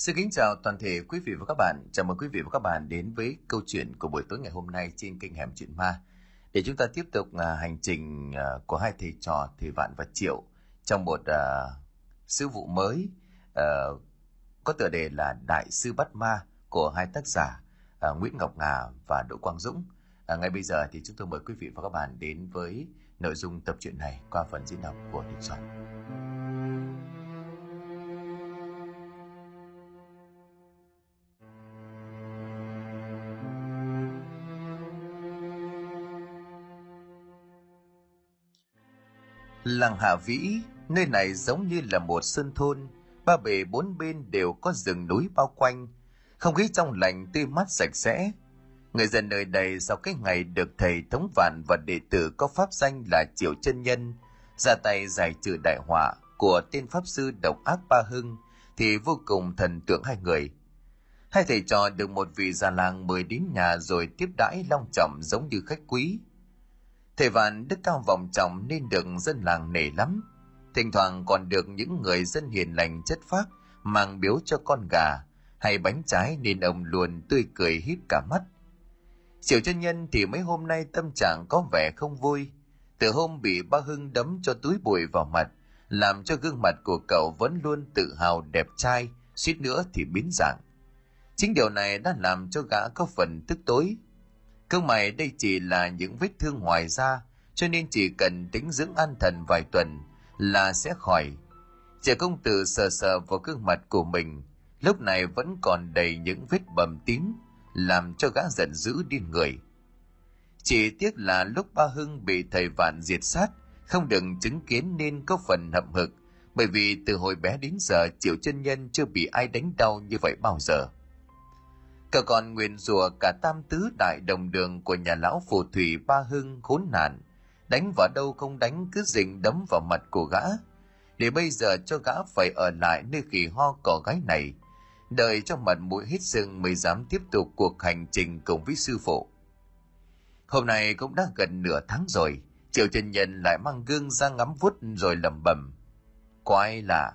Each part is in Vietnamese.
Xin kính chào toàn thể quý vị và các bạn. Chào mừng quý vị và các bạn đến với câu chuyện của buổi tối ngày hôm nay trên kênh Hẻm Chuyện Ma. Để chúng ta tiếp tục uh, hành trình uh, của hai thầy trò Thầy Vạn và Triệu trong một uh, sứ vụ mới uh, có tựa đề là Đại sư bắt ma của hai tác giả uh, Nguyễn Ngọc Ngà và Đỗ Quang Dũng. Uh, ngay bây giờ thì chúng tôi mời quý vị và các bạn đến với nội dung tập truyện này qua phần diễn đọc của Đình Soạn. Làng Hà Vĩ, nơi này giống như là một sơn thôn, ba bề bốn bên đều có rừng núi bao quanh, không khí trong lành tươi mát sạch sẽ. Người dân nơi đây sau cái ngày được thầy thống vạn và đệ tử có pháp danh là Triệu chân Nhân ra tay giải trừ đại họa của tên pháp sư độc ác Ba Hưng thì vô cùng thần tượng hai người. Hai thầy trò được một vị già làng mời đến nhà rồi tiếp đãi long trọng giống như khách quý – Thầy Vạn đức cao vọng trọng nên được dân làng nể lắm. Thỉnh thoảng còn được những người dân hiền lành chất phác mang biếu cho con gà hay bánh trái nên ông luôn tươi cười hít cả mắt. Triệu chân nhân thì mấy hôm nay tâm trạng có vẻ không vui. Từ hôm bị ba Hưng đấm cho túi bụi vào mặt, làm cho gương mặt của cậu vẫn luôn tự hào đẹp trai, suýt nữa thì biến dạng. Chính điều này đã làm cho gã có phần tức tối, Cơ mày đây chỉ là những vết thương ngoài da, cho nên chỉ cần tính dưỡng an thần vài tuần là sẽ khỏi. Trẻ công tử sờ sờ vào gương mặt của mình, lúc này vẫn còn đầy những vết bầm tím, làm cho gã giận dữ điên người. Chỉ tiếc là lúc ba Hưng bị thầy vạn diệt sát, không đừng chứng kiến nên có phần hậm hực, bởi vì từ hồi bé đến giờ triệu chân nhân chưa bị ai đánh đau như vậy bao giờ. Cậu còn nguyện rủa cả tam tứ đại đồng đường của nhà lão phù thủy ba hưng khốn nạn, đánh vào đâu không đánh cứ dình đấm vào mặt của gã, để bây giờ cho gã phải ở lại nơi kỳ ho cỏ gái này, đợi cho mặt mũi hết sưng mới dám tiếp tục cuộc hành trình cùng với sư phụ. Hôm nay cũng đã gần nửa tháng rồi, Triệu chân nhân lại mang gương ra ngắm vút rồi lẩm bẩm. Quái lạ,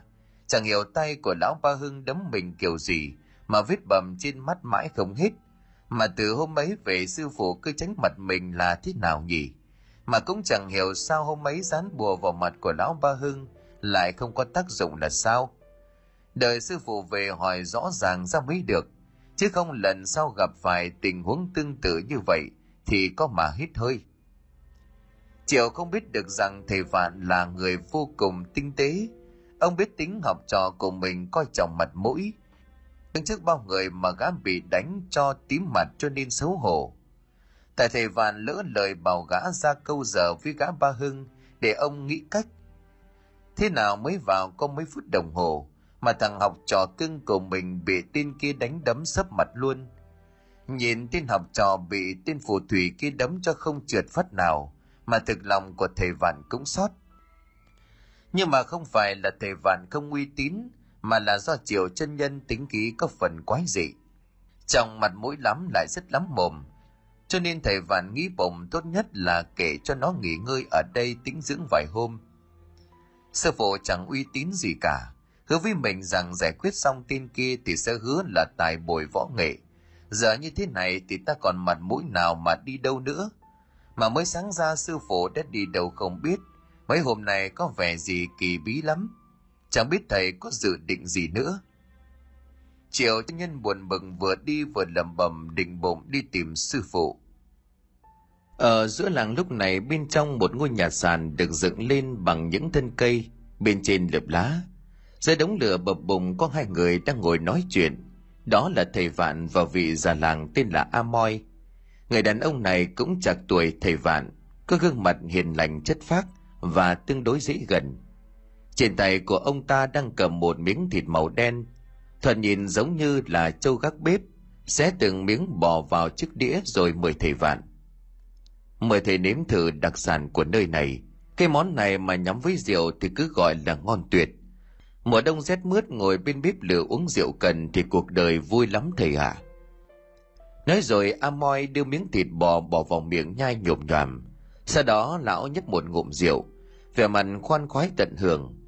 chẳng hiểu tay của lão ba hưng đấm mình kiểu gì mà vết bầm trên mắt mãi không hết. Mà từ hôm ấy về sư phụ cứ tránh mặt mình là thế nào nhỉ? Mà cũng chẳng hiểu sao hôm ấy dán bùa vào mặt của lão ba hưng lại không có tác dụng là sao. Đợi sư phụ về hỏi rõ ràng ra mới được. Chứ không lần sau gặp phải tình huống tương tự như vậy thì có mà hít hơi. Triệu không biết được rằng thầy vạn là người vô cùng tinh tế. Ông biết tính học trò của mình coi trọng mặt mũi đứng trước bao người mà gã bị đánh cho tím mặt cho nên xấu hổ. Tại thầy vạn lỡ lời bảo gã ra câu giờ với gã ba hưng để ông nghĩ cách. Thế nào mới vào có mấy phút đồng hồ mà thằng học trò cưng của mình bị tên kia đánh đấm sấp mặt luôn. Nhìn tên học trò bị tên phù thủy kia đấm cho không trượt phát nào mà thực lòng của thầy vạn cũng sót nhưng mà không phải là thầy vạn không uy tín mà là do triều chân nhân tính khí có phần quái dị. Trong mặt mũi lắm lại rất lắm mồm, cho nên thầy vạn nghĩ bụng tốt nhất là kể cho nó nghỉ ngơi ở đây tính dưỡng vài hôm. Sư phụ chẳng uy tín gì cả, hứa với mình rằng giải quyết xong tin kia thì sẽ hứa là tài bồi võ nghệ. Giờ như thế này thì ta còn mặt mũi nào mà đi đâu nữa? Mà mới sáng ra sư phụ đã đi đâu không biết, mấy hôm nay có vẻ gì kỳ bí lắm chẳng biết thầy có dự định gì nữa. Chiều cho nhân buồn bực vừa đi vừa lẩm bẩm định bụng đi tìm sư phụ. Ở giữa làng lúc này, bên trong một ngôi nhà sàn được dựng lên bằng những thân cây, bên trên lợp lá. Dưới đống lửa bập bùng, có hai người đang ngồi nói chuyện. Đó là thầy vạn và vị già làng tên là a moi người đàn ông này cũng chạc tuổi thầy vạn, có gương mặt hiền lành chất phác và tương đối dễ gần trên tay của ông ta đang cầm một miếng thịt màu đen, thuận nhìn giống như là châu gác bếp, xé từng miếng bỏ vào chiếc đĩa rồi mời thầy vạn. Mời thầy nếm thử đặc sản của nơi này. Cái món này mà nhắm với rượu thì cứ gọi là ngon tuyệt. Mùa đông rét mướt ngồi bên bếp lửa uống rượu cần thì cuộc đời vui lắm thầy ạ. À. Nói rồi Amoy đưa miếng thịt bò bỏ vào miệng nhai nhồm nhòm. Sau đó lão nhấp một ngụm rượu, vẻ mặt khoan khoái tận hưởng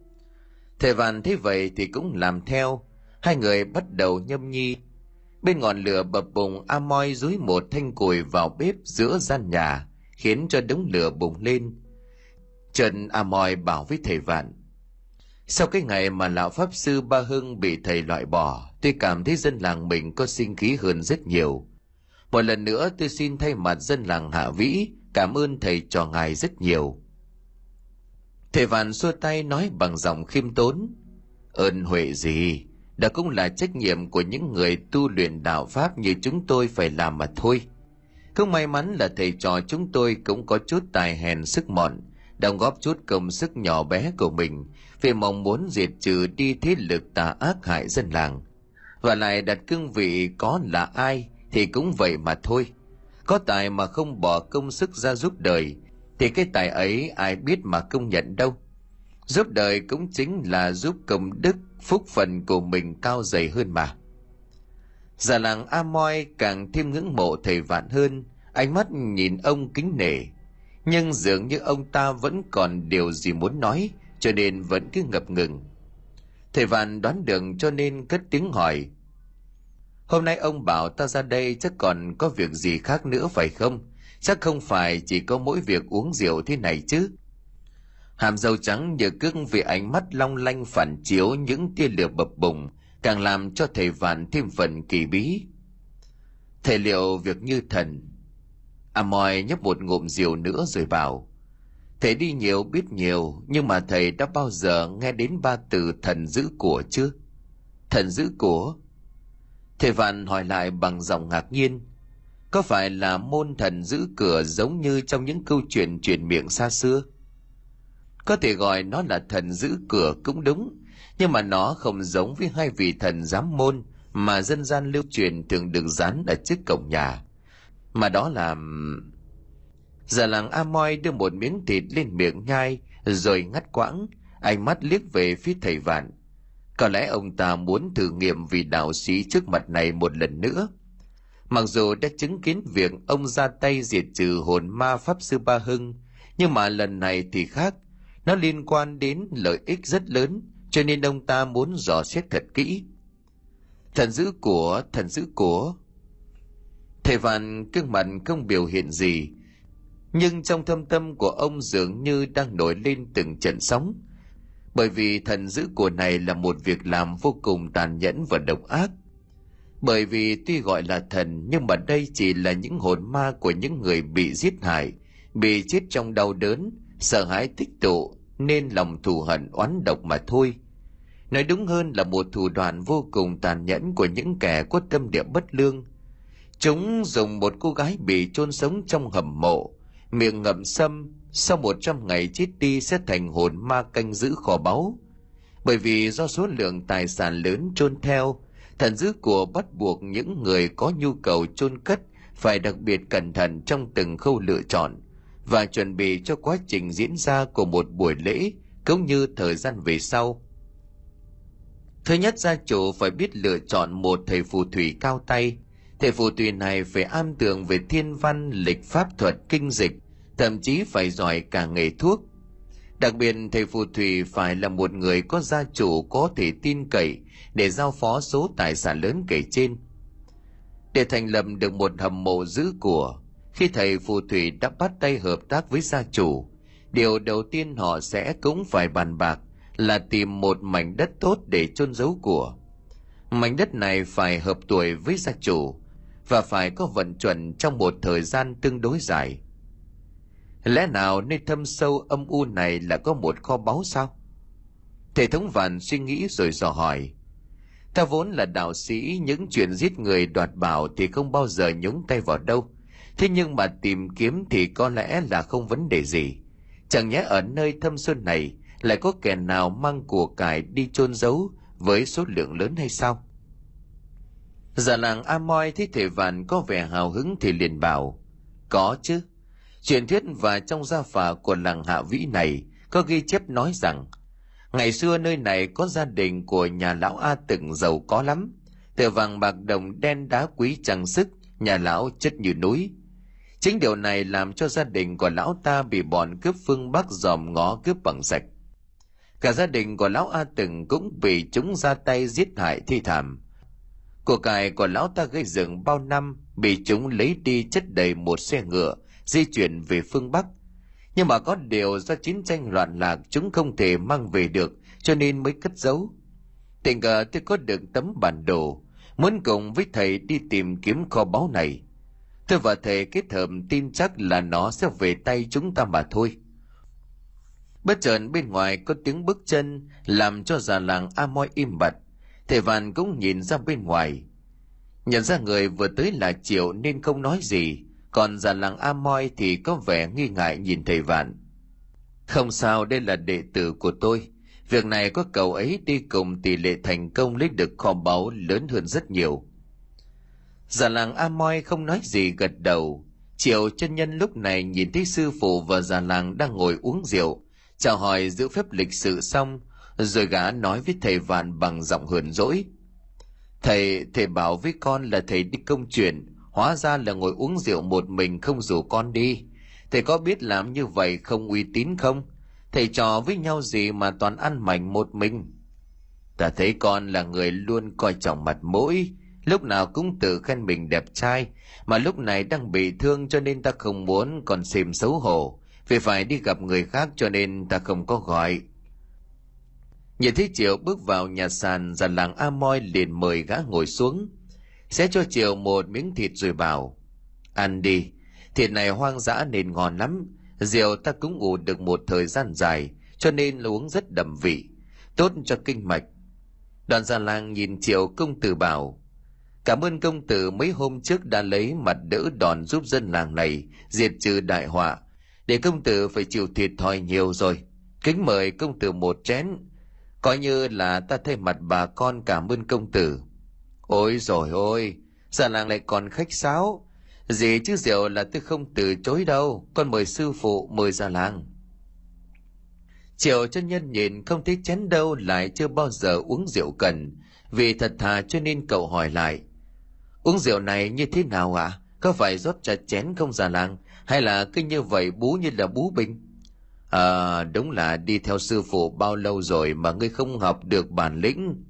Thầy Vạn thấy vậy thì cũng làm theo, hai người bắt đầu nhâm nhi. Bên ngọn lửa bập bùng a moi dúi một thanh củi vào bếp giữa gian nhà khiến cho đống lửa bùng lên. Trần a moi bảo với thầy vạn sau cái ngày mà lão pháp sư ba hưng bị thầy loại bỏ tôi cảm thấy dân làng mình có sinh khí hơn rất nhiều. Một lần nữa tôi xin thay mặt dân làng hạ vĩ cảm ơn thầy cho ngài rất nhiều thầy vạn xua tay nói bằng giọng khiêm tốn. Ơn huệ gì, đó cũng là trách nhiệm của những người tu luyện đạo pháp như chúng tôi phải làm mà thôi. Không may mắn là thầy trò chúng tôi cũng có chút tài hèn sức mọn, đóng góp chút công sức nhỏ bé của mình, vì mong muốn diệt trừ đi thế lực tà ác hại dân làng. Và lại đặt cương vị có là ai thì cũng vậy mà thôi. Có tài mà không bỏ công sức ra giúp đời thì cái tài ấy ai biết mà công nhận đâu. Giúp đời cũng chính là giúp công đức, phúc phần của mình cao dày hơn mà. Già làng a moi càng thêm ngưỡng mộ thầy vạn hơn, ánh mắt nhìn ông kính nể. Nhưng dường như ông ta vẫn còn điều gì muốn nói, cho nên vẫn cứ ngập ngừng. Thầy vạn đoán được cho nên cất tiếng hỏi. Hôm nay ông bảo ta ra đây chắc còn có việc gì khác nữa phải không? Chắc không phải chỉ có mỗi việc uống rượu thế này chứ. Hàm dâu trắng nhờ cước vì ánh mắt long lanh phản chiếu những tia lửa bập bùng, càng làm cho thầy vạn thêm phần kỳ bí. Thầy liệu việc như thần. À mòi nhấp một ngụm rượu nữa rồi bảo, thầy đi nhiều biết nhiều, nhưng mà thầy đã bao giờ nghe đến ba từ thần giữ của chưa? Thần giữ của? Thầy vạn hỏi lại bằng giọng ngạc nhiên có phải là môn thần giữ cửa giống như trong những câu chuyện truyền miệng xa xưa có thể gọi nó là thần giữ cửa cũng đúng, nhưng mà nó không giống với hai vị thần giám môn mà dân gian lưu truyền thường được dán ở trước cổng nhà. Mà đó là... Già làng A Moi đưa một miếng thịt lên miệng nhai, rồi ngắt quãng, ánh mắt liếc về phía thầy vạn. Có lẽ ông ta muốn thử nghiệm vị đạo sĩ trước mặt này một lần nữa. Mặc dù đã chứng kiến việc ông ra tay diệt trừ hồn ma Pháp Sư Ba Hưng, nhưng mà lần này thì khác, nó liên quan đến lợi ích rất lớn, cho nên ông ta muốn dò xét thật kỹ. Thần giữ của, thần giữ của. Thầy Vạn cương mặt không biểu hiện gì, nhưng trong thâm tâm của ông dường như đang nổi lên từng trận sóng. Bởi vì thần giữ của này là một việc làm vô cùng tàn nhẫn và độc ác. Bởi vì tuy gọi là thần nhưng mà đây chỉ là những hồn ma của những người bị giết hại, bị chết trong đau đớn, sợ hãi tích tụ nên lòng thù hận oán độc mà thôi. Nói đúng hơn là một thủ đoạn vô cùng tàn nhẫn của những kẻ có tâm địa bất lương. Chúng dùng một cô gái bị chôn sống trong hầm mộ miệng ngậm sâm sau một trăm ngày chết đi sẽ thành hồn ma canh giữ kho báu. Bởi vì do số lượng tài sản lớn chôn theo thần dữ của bắt buộc những người có nhu cầu chôn cất phải đặc biệt cẩn thận trong từng khâu lựa chọn và chuẩn bị cho quá trình diễn ra của một buổi lễ cũng như thời gian về sau. Thứ nhất gia chủ phải biết lựa chọn một thầy phù thủy cao tay. Thầy phù thủy này phải am tường về thiên văn, lịch pháp thuật, kinh dịch, thậm chí phải giỏi cả nghề thuốc. Đặc biệt thầy phù thủy phải là một người có gia chủ có thể tin cậy để giao phó số tài sản lớn kể trên. Để thành lập được một hầm mộ giữ của, khi thầy phù thủy đã bắt tay hợp tác với gia chủ, điều đầu tiên họ sẽ cũng phải bàn bạc là tìm một mảnh đất tốt để chôn giấu của. Mảnh đất này phải hợp tuổi với gia chủ và phải có vận chuẩn trong một thời gian tương đối dài. Lẽ nào nơi thâm sâu âm u này là có một kho báu sao? Thể thống vạn suy nghĩ rồi dò hỏi. Ta vốn là đạo sĩ, những chuyện giết người đoạt bảo thì không bao giờ nhúng tay vào đâu. Thế nhưng mà tìm kiếm thì có lẽ là không vấn đề gì. Chẳng nhẽ ở nơi thâm sơn này lại có kẻ nào mang của cải đi chôn giấu với số lượng lớn hay sao? Già làng A Moi thấy thể vạn có vẻ hào hứng thì liền bảo, có chứ. Truyền thuyết và trong gia phả của làng Hạ Vĩ này có ghi chép nói rằng, ngày xưa nơi này có gia đình của nhà lão A từng giàu có lắm, từ vàng bạc đồng đen đá quý trang sức, nhà lão chất như núi, Chính điều này làm cho gia đình của lão ta bị bọn cướp phương Bắc dòm ngó cướp bằng sạch. Cả gia đình của lão A Từng cũng bị chúng ra tay giết hại thi thảm. Của cải của lão ta gây dựng bao năm bị chúng lấy đi chất đầy một xe ngựa, di chuyển về phương Bắc. Nhưng mà có điều do chiến tranh loạn lạc chúng không thể mang về được cho nên mới cất giấu. Tình cờ tôi có được tấm bản đồ, muốn cùng với thầy đi tìm kiếm kho báu này. Tôi và thầy kết hợp tin chắc là nó sẽ về tay chúng ta mà thôi. Bất chợt bên ngoài có tiếng bước chân làm cho già làng Amoy im bặt. Thầy Vạn cũng nhìn ra bên ngoài. Nhận ra người vừa tới là Triệu nên không nói gì, còn già làng Amoy thì có vẻ nghi ngại nhìn thầy Vạn. Không sao, đây là đệ tử của tôi. Việc này có cậu ấy đi cùng tỷ lệ thành công lấy được kho báu lớn hơn rất nhiều. Già làng Amoy không nói gì gật đầu. Triệu chân nhân lúc này nhìn thấy sư phụ và già làng đang ngồi uống rượu, chào hỏi giữ phép lịch sự xong, rồi gã nói với thầy Vạn bằng giọng hờn dỗi. Thầy, thầy bảo với con là thầy đi công chuyện, hóa ra là ngồi uống rượu một mình không rủ con đi. Thầy có biết làm như vậy không uy tín không? Thầy trò với nhau gì mà toàn ăn mảnh một mình? Ta thấy con là người luôn coi trọng mặt mũi, lúc nào cũng tự khen mình đẹp trai, mà lúc này đang bị thương cho nên ta không muốn còn xìm xấu hổ, vì phải đi gặp người khác cho nên ta không có gọi. Nhìn thấy Triệu bước vào nhà sàn, già làng A Moi liền mời gã ngồi xuống. Sẽ cho Triệu một miếng thịt rồi bảo. Ăn đi, thịt này hoang dã nên ngon lắm. Rượu ta cũng ngủ được một thời gian dài, cho nên uống rất đậm vị. Tốt cho kinh mạch. Đoàn già làng nhìn Triệu công tử bảo. Cảm ơn công tử mấy hôm trước đã lấy mặt đỡ đòn giúp dân làng này diệt trừ đại họa. Để công tử phải chịu thiệt thòi nhiều rồi. Kính mời công tử một chén, coi như là ta thay mặt bà con cảm ơn công tử ôi rồi ôi già làng lại còn khách sáo gì chứ rượu là tôi không từ chối đâu con mời sư phụ mời già làng triệu chân nhân nhìn không thấy chén đâu lại chưa bao giờ uống rượu cần vì thật thà cho nên cậu hỏi lại uống rượu này như thế nào ạ à? có phải rót trà chén không già làng hay là cứ như vậy bú như là bú bình À, đúng là đi theo sư phụ bao lâu rồi mà ngươi không học được bản lĩnh.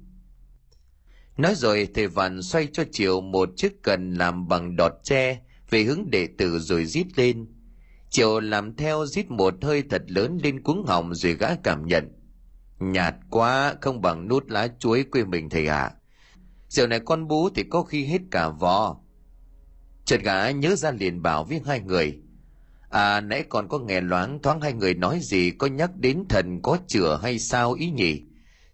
Nói rồi thầy Vạn xoay cho Triệu một chiếc cần làm bằng đọt tre về hướng đệ tử rồi rít lên. Triệu làm theo rít một hơi thật lớn lên cuống họng rồi gã cảm nhận. Nhạt quá, không bằng nút lá chuối quê mình thầy ạ. À. Rượu này con bú thì có khi hết cả vò. Chợt gã nhớ ra liền bảo với hai người. À nãy còn có nghe loáng thoáng hai người nói gì có nhắc đến thần có chữa hay sao ý nhỉ?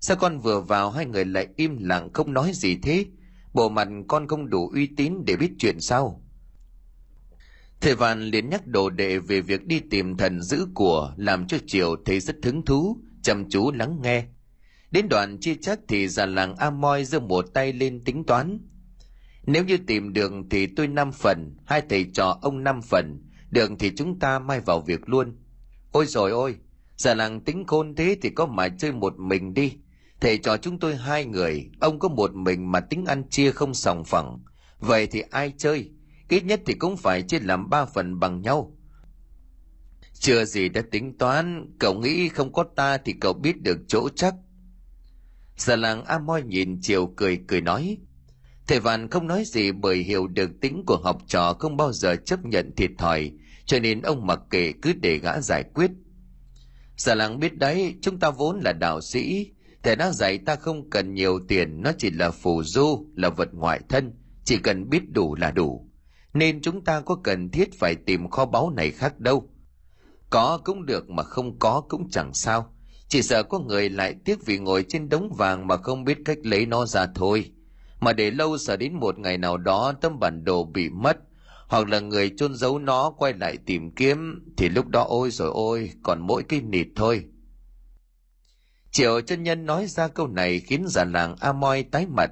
Sao con vừa vào hai người lại im lặng không nói gì thế? Bộ mặt con không đủ uy tín để biết chuyện sao? Thầy Vạn liền nhắc đồ đệ về việc đi tìm thần giữ của làm cho Triều thấy rất hứng thú, chăm chú lắng nghe. Đến đoạn chia chắc thì già làng Amoy giơ một tay lên tính toán. Nếu như tìm đường thì tôi năm phần, hai thầy trò ông năm phần, đường thì chúng ta mai vào việc luôn. Ôi rồi ôi, già làng tính khôn thế thì có mà chơi một mình đi. Thầy trò chúng tôi hai người, ông có một mình mà tính ăn chia không sòng phẳng. Vậy thì ai chơi? Ít nhất thì cũng phải chia làm ba phần bằng nhau. Chưa gì đã tính toán, cậu nghĩ không có ta thì cậu biết được chỗ chắc. Già làng A Moi nhìn chiều cười cười nói. Thầy Vạn không nói gì bởi hiểu được tính của học trò không bao giờ chấp nhận thiệt thòi, cho nên ông mặc kệ cứ để gã giải quyết. Già làng biết đấy, chúng ta vốn là đạo sĩ, thầy đã dạy ta không cần nhiều tiền, nó chỉ là phù du, là vật ngoại thân, chỉ cần biết đủ là đủ. Nên chúng ta có cần thiết phải tìm kho báu này khác đâu. Có cũng được mà không có cũng chẳng sao. Chỉ sợ có người lại tiếc vì ngồi trên đống vàng mà không biết cách lấy nó ra thôi. Mà để lâu sợ đến một ngày nào đó tấm bản đồ bị mất, hoặc là người chôn giấu nó quay lại tìm kiếm thì lúc đó ôi rồi ôi còn mỗi cái nịt thôi triệu chân nhân nói ra câu này khiến già làng a moi tái mặt.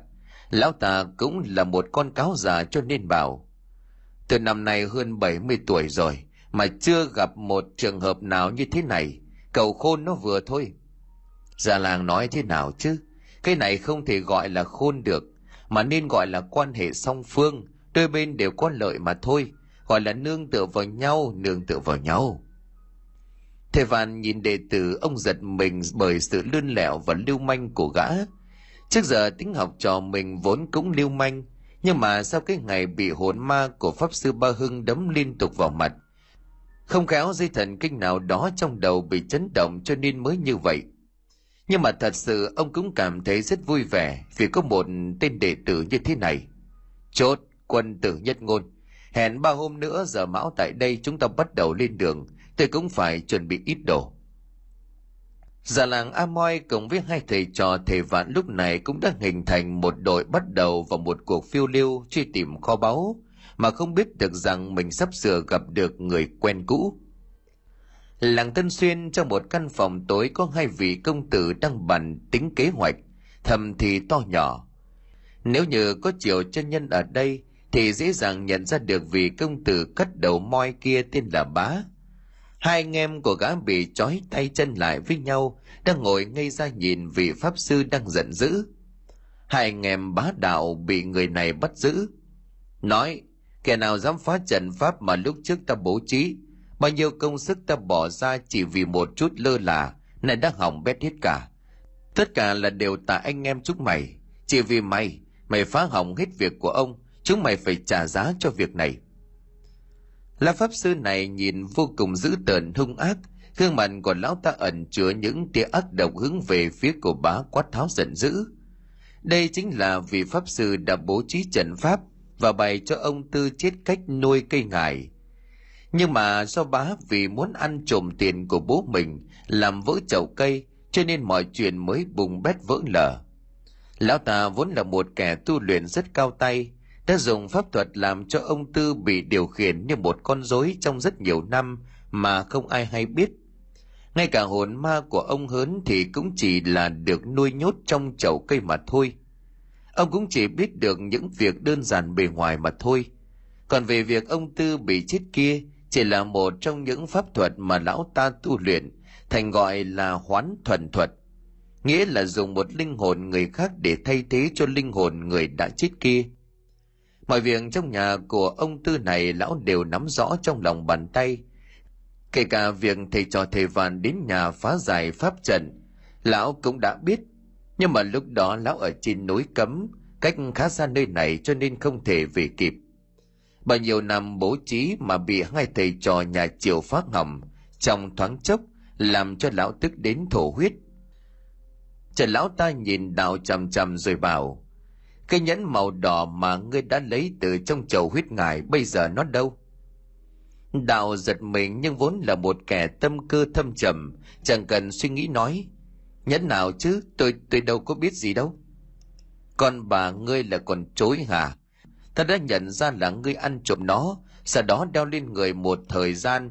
Lão ta cũng là một con cáo già cho nên bảo, từ năm nay hơn 70 tuổi rồi mà chưa gặp một trường hợp nào như thế này. Cầu khôn nó vừa thôi. Già làng nói thế nào chứ? Cái này không thể gọi là khôn được, mà nên gọi là quan hệ song phương. Đôi bên đều có lợi mà thôi. Gọi là nương tựa vào nhau, nương tựa vào nhau thầy vạn nhìn đệ tử, ông giật mình bởi sự lươn lẹo và lưu manh của gã. Trước giờ tính học trò mình vốn cũng lưu manh, nhưng mà sau cái ngày bị hồn ma của pháp sư ba hưng đấm liên tục vào mặt, không khéo dây thần kinh nào đó trong đầu bị chấn động cho nên mới như vậy. Nhưng mà thật sự ông cũng cảm thấy rất vui vẻ vì có một tên đệ tử như thế này. Chốt quân tử nhất ngôn, hẹn ba hôm nữa giờ mão tại đây chúng ta bắt đầu lên đường tôi cũng phải chuẩn bị ít đồ Già làng Amoy cùng với hai thầy trò thầy vạn lúc này cũng đã hình thành một đội bắt đầu vào một cuộc phiêu lưu truy tìm kho báu mà không biết được rằng mình sắp sửa gặp được người quen cũ. Làng Tân Xuyên trong một căn phòng tối có hai vị công tử đang bàn tính kế hoạch, thầm thì to nhỏ. Nếu như có chiều chân nhân ở đây thì dễ dàng nhận ra được vị công tử cắt đầu moi kia tên là bá. Hai anh em của gã bị trói tay chân lại với nhau, đang ngồi ngây ra nhìn vị pháp sư đang giận dữ. Hai anh em bá đạo bị người này bắt giữ. Nói, kẻ nào dám phá trận pháp mà lúc trước ta bố trí, bao nhiêu công sức ta bỏ ra chỉ vì một chút lơ là, này đã hỏng bét hết cả. Tất cả là đều tại anh em chúng mày, chỉ vì mày, mày phá hỏng hết việc của ông, chúng mày phải trả giá cho việc này. La Pháp Sư này nhìn vô cùng dữ tợn hung ác, gương mặt của lão ta ẩn chứa những tia ác độc hướng về phía của bá quát tháo giận dữ. Đây chính là vị Pháp Sư đã bố trí trận pháp và bày cho ông Tư chết cách nuôi cây ngải. Nhưng mà do bá vì muốn ăn trộm tiền của bố mình làm vỡ chậu cây cho nên mọi chuyện mới bùng bét vỡ lở. Lão ta vốn là một kẻ tu luyện rất cao tay, đã dùng pháp thuật làm cho ông Tư bị điều khiển như một con rối trong rất nhiều năm mà không ai hay biết. Ngay cả hồn ma của ông Hớn thì cũng chỉ là được nuôi nhốt trong chậu cây mà thôi. Ông cũng chỉ biết được những việc đơn giản bề ngoài mà thôi. Còn về việc ông Tư bị chết kia chỉ là một trong những pháp thuật mà lão ta tu luyện, thành gọi là hoán thuần thuật. Nghĩa là dùng một linh hồn người khác để thay thế cho linh hồn người đã chết kia – Mọi việc trong nhà của ông Tư này lão đều nắm rõ trong lòng bàn tay. Kể cả việc thầy trò thầy vàn đến nhà phá giải pháp trận, lão cũng đã biết. Nhưng mà lúc đó lão ở trên núi cấm, cách khá xa nơi này cho nên không thể về kịp. Bao nhiêu năm bố trí mà bị hai thầy trò nhà triều phát hỏng, trong thoáng chốc, làm cho lão tức đến thổ huyết. Trần lão ta nhìn đạo chằm chằm rồi bảo, cái nhẫn màu đỏ mà ngươi đã lấy từ trong chầu huyết ngài bây giờ nó đâu? Đạo giật mình nhưng vốn là một kẻ tâm cơ thâm trầm, chẳng cần suy nghĩ nói. Nhẫn nào chứ, tôi tôi đâu có biết gì đâu. Còn bà ngươi là còn chối hả? Ta đã nhận ra là ngươi ăn trộm nó, sau đó đeo lên người một thời gian.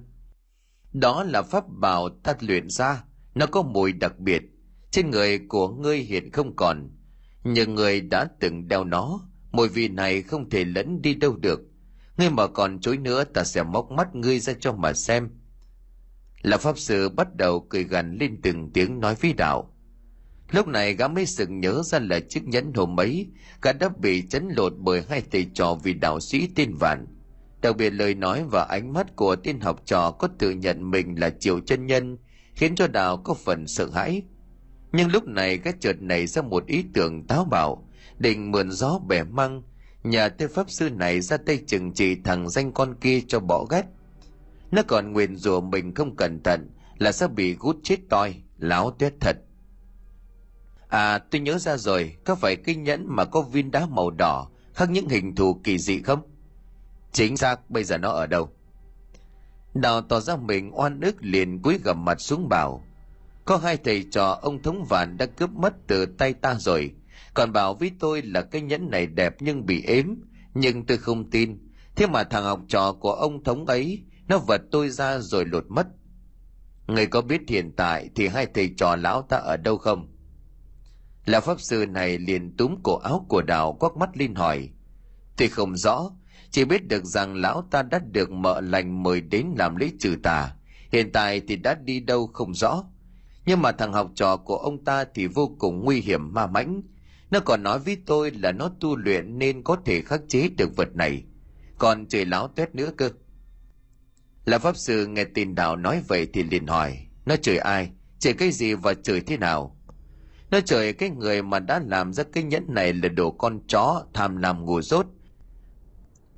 Đó là pháp bảo ta luyện ra, nó có mùi đặc biệt. Trên người của ngươi hiện không còn, nhưng người đã từng đeo nó, mùi vị này không thể lẫn đi đâu được. Ngươi mà còn chối nữa, ta sẽ móc mắt ngươi ra cho mà xem. Là pháp sư bắt đầu cười gần lên từng tiếng nói với đạo. Lúc này gã mới sừng nhớ ra là chiếc nhẫn hôm ấy, gã đã bị chấn lột bởi hai thầy trò vì đạo sĩ tên vạn. Đặc biệt lời nói và ánh mắt của tên học trò có tự nhận mình là triệu chân nhân, khiến cho đạo có phần sợ hãi nhưng lúc này cái chợt nảy ra một ý tưởng táo bạo, định mượn gió bẻ măng. Nhà tên pháp sư này ra tay chừng trị thằng danh con kia cho bỏ ghét. Nó còn nguyền rủa mình không cẩn thận, là sẽ bị gút chết toi, láo tuyết thật. À tôi nhớ ra rồi, có phải cái nhẫn mà có viên đá màu đỏ khác những hình thù kỳ dị không? Chính xác, bây giờ nó ở đâu? Đào tỏ ra mình oan ức liền cúi gầm mặt xuống bảo có hai thầy trò ông thống vạn đã cướp mất từ tay ta rồi. Còn bảo với tôi là cái nhẫn này đẹp nhưng bị ếm, nhưng tôi không tin. Thế mà thằng học trò của ông thống ấy, nó vật tôi ra rồi lột mất. Người có biết hiện tại thì hai thầy trò lão ta ở đâu không? Lão pháp sư này liền túm cổ áo của đào quắc mắt lên hỏi. Tôi không rõ, chỉ biết được rằng lão ta đã được mợ lành mời đến làm lễ trừ tà. Hiện tại thì đã đi đâu không rõ nhưng mà thằng học trò của ông ta thì vô cùng nguy hiểm ma mãnh nó còn nói với tôi là nó tu luyện nên có thể khắc chế được vật này còn trời láo tuét nữa cơ là pháp sư nghe tin đạo nói vậy thì liền hỏi Nó chửi ai? Chửi cái gì và chửi thế nào? Nó chửi cái người mà đã làm ra cái nhẫn này là đồ con chó tham làm ngu dốt.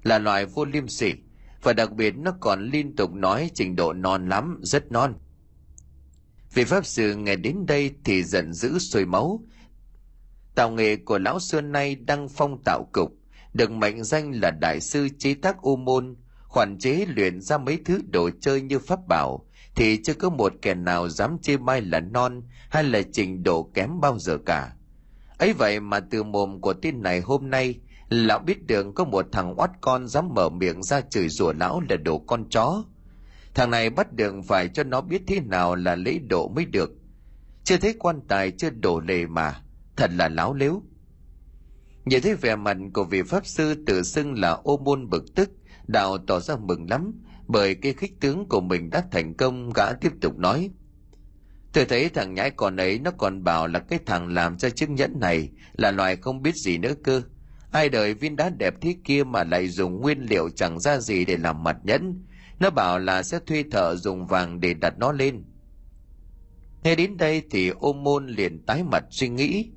Là loài vô liêm sỉ. Và đặc biệt nó còn liên tục nói trình độ non lắm, rất non. Vị Pháp Sư nghe đến đây thì giận dữ sôi máu. Tạo nghề của lão xưa nay đăng phong tạo cục, được mệnh danh là đại sư chế tác u môn, khoản chế luyện ra mấy thứ đồ chơi như pháp bảo, thì chưa có một kẻ nào dám chê bai là non hay là trình độ kém bao giờ cả. ấy vậy mà từ mồm của tin này hôm nay, lão biết đường có một thằng oát con dám mở miệng ra chửi rủa lão là đồ con chó. Thằng này bắt đường phải cho nó biết thế nào là lễ độ mới được. Chưa thấy quan tài chưa đổ lề mà, thật là láo lếu. Nhìn thấy vẻ mặt của vị pháp sư tự xưng là ô môn bực tức, đạo tỏ ra mừng lắm, bởi cái khích tướng của mình đã thành công gã tiếp tục nói. Tôi thấy thằng nhãi con ấy nó còn bảo là cái thằng làm ra chiếc nhẫn này là loài không biết gì nữa cơ. Ai đời viên đá đẹp thế kia mà lại dùng nguyên liệu chẳng ra gì để làm mặt nhẫn. Nó bảo là sẽ thuê thợ dùng vàng để đặt nó lên. Nghe đến đây thì ôm môn liền tái mặt suy nghĩ.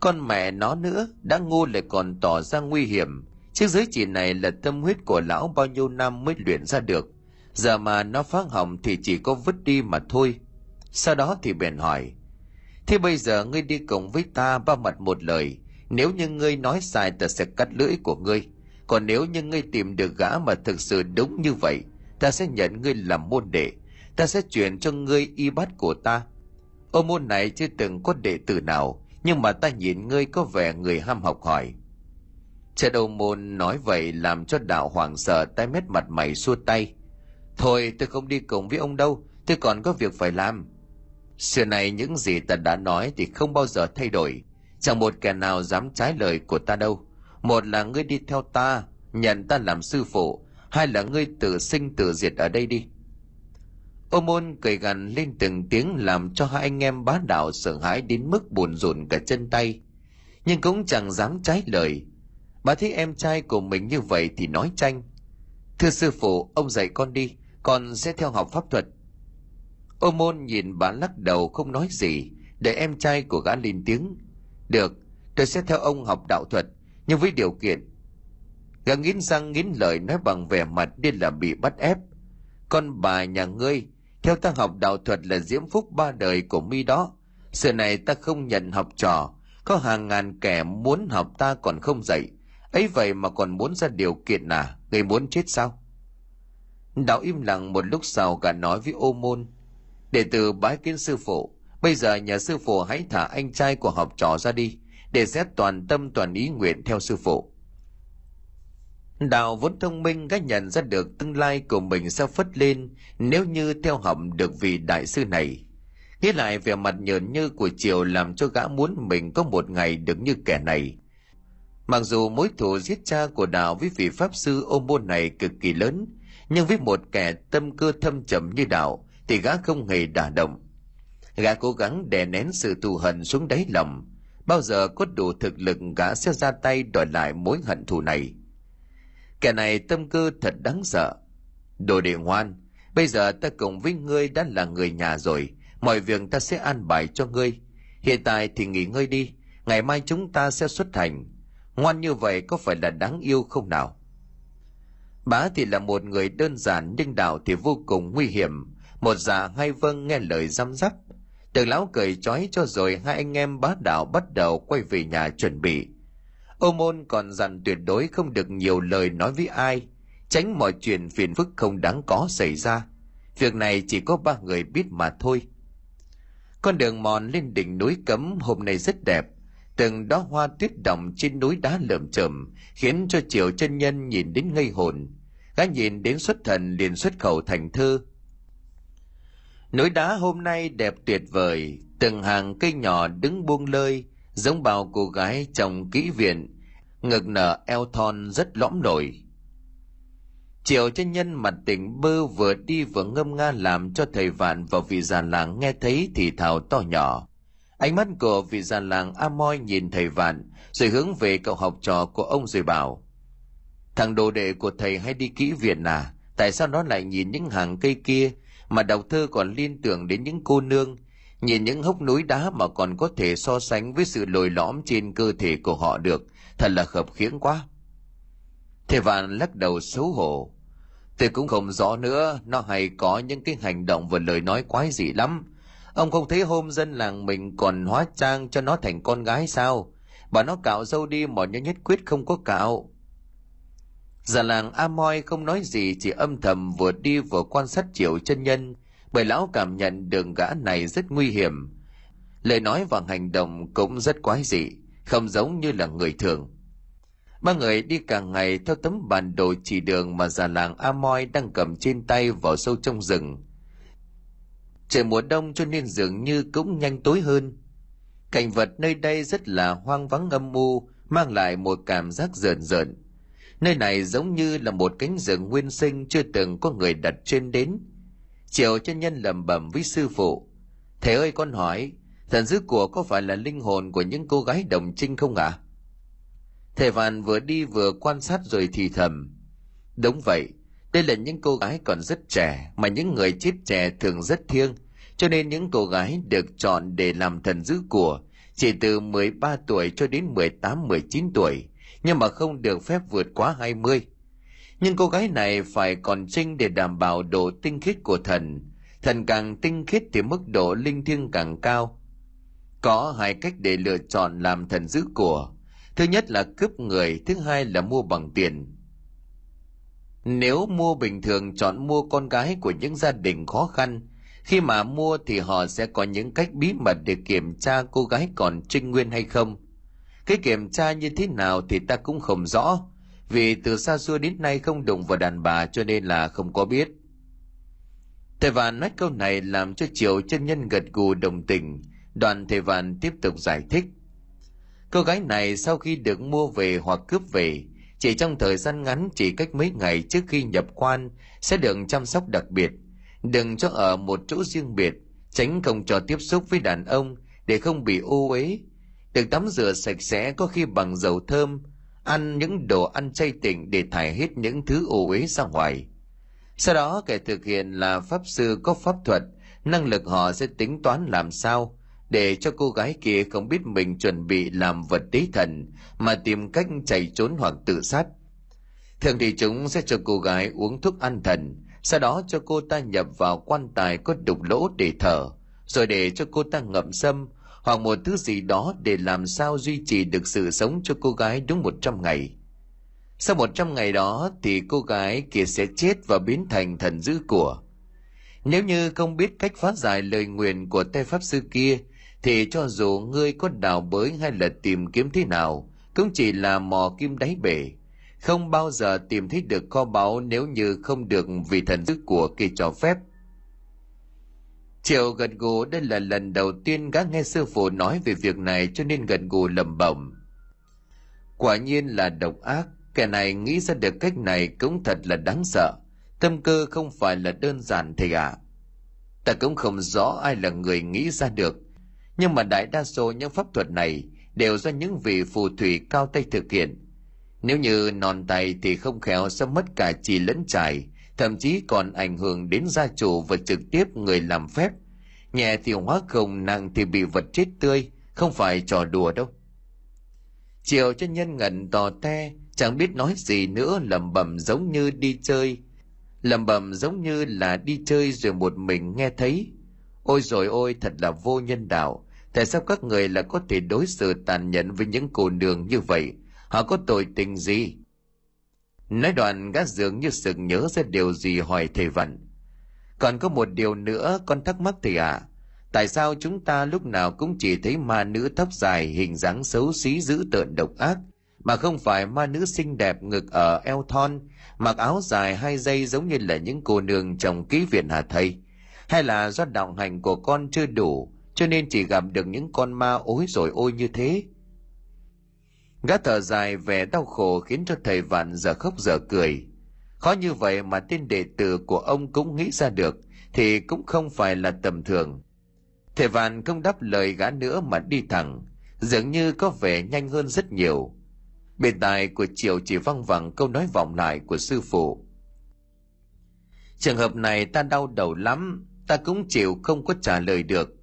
Con mẹ nó nữa, đã ngu lại còn tỏ ra nguy hiểm. Chiếc giới chỉ này là tâm huyết của lão bao nhiêu năm mới luyện ra được. Giờ mà nó phá hỏng thì chỉ có vứt đi mà thôi. Sau đó thì bèn hỏi. Thế bây giờ ngươi đi cùng với ta ba mặt một lời. Nếu như ngươi nói sai ta sẽ cắt lưỡi của ngươi. Còn nếu như ngươi tìm được gã mà thực sự đúng như vậy, ta sẽ nhận ngươi làm môn đệ. Ta sẽ chuyển cho ngươi y bát của ta. Ô môn này chưa từng có đệ tử nào, nhưng mà ta nhìn ngươi có vẻ người ham học hỏi Cha đầu môn nói vậy làm cho đạo hoàng sợ tay mét mặt mày xua tay. Thôi tôi không đi cùng với ông đâu, tôi còn có việc phải làm. Xưa này những gì ta đã nói thì không bao giờ thay đổi. Chẳng một kẻ nào dám trái lời của ta đâu. Một là ngươi đi theo ta, nhận ta làm sư phụ. Hai là ngươi tự sinh tự diệt ở đây đi. Ô môn cười gằn lên từng tiếng làm cho hai anh em bá đạo sợ hãi đến mức buồn rùn cả chân tay. Nhưng cũng chẳng dám trái lời Bà thấy em trai của mình như vậy thì nói tranh. Thưa sư phụ, ông dạy con đi, con sẽ theo học pháp thuật. Ô môn nhìn bà lắc đầu không nói gì, để em trai của gã lên tiếng. Được, tôi sẽ theo ông học đạo thuật, nhưng với điều kiện. Gã nghiến răng nghiến lợi nói bằng vẻ mặt điên là bị bắt ép. Con bà nhà ngươi, theo ta học đạo thuật là diễm phúc ba đời của mi đó. Sự này ta không nhận học trò, có hàng ngàn kẻ muốn học ta còn không dạy, ấy vậy mà còn muốn ra điều kiện à người muốn chết sao đạo im lặng một lúc sau gã nói với ô môn đệ tử bái kiến sư phụ bây giờ nhà sư phụ hãy thả anh trai của học trò ra đi để xét toàn tâm toàn ý nguyện theo sư phụ đào vốn thông minh đã nhận ra được tương lai của mình sẽ phất lên nếu như theo hầm được vị đại sư này nghĩ lại vẻ mặt nhờn như của triều làm cho gã muốn mình có một ngày được như kẻ này Mặc dù mối thù giết cha của đạo với vị pháp sư ôm môn này cực kỳ lớn, nhưng với một kẻ tâm cơ thâm trầm như đạo thì gã không hề đả động. Gã cố gắng đè nén sự thù hận xuống đáy lòng. Bao giờ có đủ thực lực gã sẽ ra tay đòi lại mối hận thù này. Kẻ này tâm cơ thật đáng sợ. Đồ đệ ngoan, bây giờ ta cùng với ngươi đã là người nhà rồi, mọi việc ta sẽ an bài cho ngươi. Hiện tại thì nghỉ ngơi đi, ngày mai chúng ta sẽ xuất hành Ngoan như vậy có phải là đáng yêu không nào? Bá thì là một người đơn giản nhưng đạo thì vô cùng nguy hiểm. Một già hai vâng nghe lời răm rắp. Tường lão cười chói cho rồi hai anh em bá đạo bắt đầu quay về nhà chuẩn bị. Ô môn còn dặn tuyệt đối không được nhiều lời nói với ai, tránh mọi chuyện phiền phức không đáng có xảy ra. Việc này chỉ có ba người biết mà thôi. Con đường mòn lên đỉnh núi cấm hôm nay rất đẹp, từng đó hoa tuyết động trên núi đá lởm chởm khiến cho triệu chân nhân nhìn đến ngây hồn gã nhìn đến xuất thần liền xuất khẩu thành thơ núi đá hôm nay đẹp tuyệt vời từng hàng cây nhỏ đứng buông lơi giống bao cô gái trong kỹ viện ngực nở eo thon rất lõm nổi triệu chân nhân mặt tỉnh bơ vừa đi vừa ngâm nga làm cho thầy vạn và vị già làng nghe thấy thì thào to nhỏ Ánh mắt của vị già làng Amoy nhìn thầy Vạn, rồi hướng về cậu học trò của ông rồi bảo. Thằng đồ đệ của thầy hay đi kỹ viện à? Tại sao nó lại nhìn những hàng cây kia mà đọc thơ còn liên tưởng đến những cô nương nhìn những hốc núi đá mà còn có thể so sánh với sự lồi lõm trên cơ thể của họ được thật là khập khiễng quá. Thầy vạn lắc đầu xấu hổ. Tôi cũng không rõ nữa, nó hay có những cái hành động và lời nói quái dị lắm. Ông không thấy hôm dân làng mình còn hóa trang cho nó thành con gái sao? Bà nó cạo dâu đi mà nó nhất quyết không có cạo. Già làng a moi không nói gì, chỉ âm thầm vừa đi vừa quan sát triệu chân nhân, bởi lão cảm nhận đường gã này rất nguy hiểm. Lời nói và hành động cũng rất quái dị, không giống như là người thường ba người đi cả ngày theo tấm bản đồ chỉ đường mà già làng Amoy đang cầm trên tay vào sâu trong rừng. Trời mùa đông cho nên dường như cũng nhanh tối hơn. Cảnh vật nơi đây rất là hoang vắng âm u, mang lại một cảm giác rợn rợn. Nơi này giống như là một cánh rừng nguyên sinh chưa từng có người đặt trên đến. Chiều chân nhân lầm bẩm với sư phụ. Thầy ơi, con hỏi, thần dữ của có phải là linh hồn của những cô gái đồng trinh không ạ? à? Thầy vạn vừa đi vừa quan sát rồi thì thầm đúng vậy đây là những cô gái còn rất trẻ mà những người chết trẻ thường rất thiêng cho nên những cô gái được chọn để làm thần giữ của chỉ từ 13 tuổi cho đến 18-19 tuổi, nhưng mà không được phép vượt quá 20. Nhưng cô gái này phải còn trinh để đảm bảo độ tinh khiết của thần. Thần càng tinh khiết thì mức độ linh thiêng càng cao. Có hai cách để lựa chọn làm thần giữ của. Thứ nhất là cướp người, thứ hai là mua bằng tiền. Nếu mua bình thường chọn mua con gái của những gia đình khó khăn, khi mà mua thì họ sẽ có những cách bí mật để kiểm tra cô gái còn trinh nguyên hay không. Cái kiểm tra như thế nào thì ta cũng không rõ vì từ xa xưa đến nay không đụng vào đàn bà cho nên là không có biết. Thầy vạn nói câu này làm cho triệu chân nhân gật gù đồng tình. Đoàn thầy vạn tiếp tục giải thích cô gái này sau khi được mua về hoặc cướp về, chỉ trong thời gian ngắn chỉ cách mấy ngày trước khi nhập quan, sẽ được chăm sóc đặc biệt. Đừng cho ở một chỗ riêng biệt, tránh không cho tiếp xúc với đàn ông để không bị ô uế. Được tắm rửa sạch sẽ có khi bằng dầu thơm, ăn những đồ ăn chay tịnh để thải hết những thứ ô uế ra ngoài. Sau đó, kẻ thực hiện là pháp sư có pháp thuật, năng lực họ sẽ tính toán làm sao để cho cô gái kia không biết mình chuẩn bị làm vật tế thần, mà tìm cách chạy trốn hoặc tự sát. Thường thì chúng sẽ cho cô gái uống thuốc an thần, sau đó cho cô ta nhập vào quan tài có đục lỗ để thở, rồi để cho cô ta ngậm sâm hoặc một thứ gì đó để làm sao duy trì được sự sống cho cô gái đúng một trăm ngày. Sau một trăm ngày đó thì cô gái kia sẽ chết và biến thành thần dữ của. Nếu như không biết cách phá giải lời nguyền của tay pháp sư kia thì cho dù ngươi có đào bới hay là tìm kiếm thế nào, cũng chỉ là mò kim đáy bể. Không bao giờ tìm thấy được kho báu nếu như không được vị thần dữ của kỳ cho phép. Triệu gật gù đây là lần đầu tiên gã nghe sư phụ nói về việc này cho nên gật gù lẩm bẩm. Quả nhiên là độc ác, kẻ này nghĩ ra được cách này cũng thật là đáng sợ. Tâm cơ không phải là đơn giản thầy ạ. À. ta cũng không rõ ai là người nghĩ ra được nhưng mà đại đa số những pháp thuật này đều do những vị phù thủy cao tay thực hiện nếu như non tay thì không khéo sẽ mất cả chỉ lẫn trải, thậm chí còn ảnh hưởng đến gia chủ và trực tiếp người làm phép. Nhẹ thì hóa không, nặng thì bị vật chết tươi, không phải trò đùa đâu. Chiều cho nhân ngẩn tò te, chẳng biết nói gì nữa lẩm bẩm giống như đi chơi. Lẩm bẩm giống như là đi chơi rồi một mình nghe thấy. Ôi rồi ôi thật là vô nhân đạo, tại sao các người là có thể đối xử tàn nhẫn với những cô nương như vậy? Họ có tội tình gì? Nói đoạn, gã dường như sực nhớ ra điều gì hỏi thầy vận còn có một điều nữa, con thắc mắc thầy ạ. À. tại sao chúng ta lúc nào cũng chỉ thấy ma nữ tóc dài, hình dáng xấu xí dữ tợn độc ác, mà không phải ma nữ xinh đẹp ngực ở eo thon, mặc áo dài hai dây giống như là những cô nương trong ký viện hà thầy? Hay là do đạo hành của con chưa đủ cho nên chỉ gặp được những con ma ối rồi ôi như thế Gã thở dài vẻ đau khổ khiến cho thầy vạn giờ khóc giờ cười. Khó như vậy mà tên đệ tử của ông cũng nghĩ ra được, thì cũng không phải là tầm thường. Thầy vạn không đáp lời gã nữa mà đi thẳng, dường như có vẻ nhanh hơn rất nhiều. Bên tai của Triều chỉ văng vẳng câu nói vọng lại của sư phụ. trường hợp này ta đau đầu lắm ta cũng chịu không có trả lời được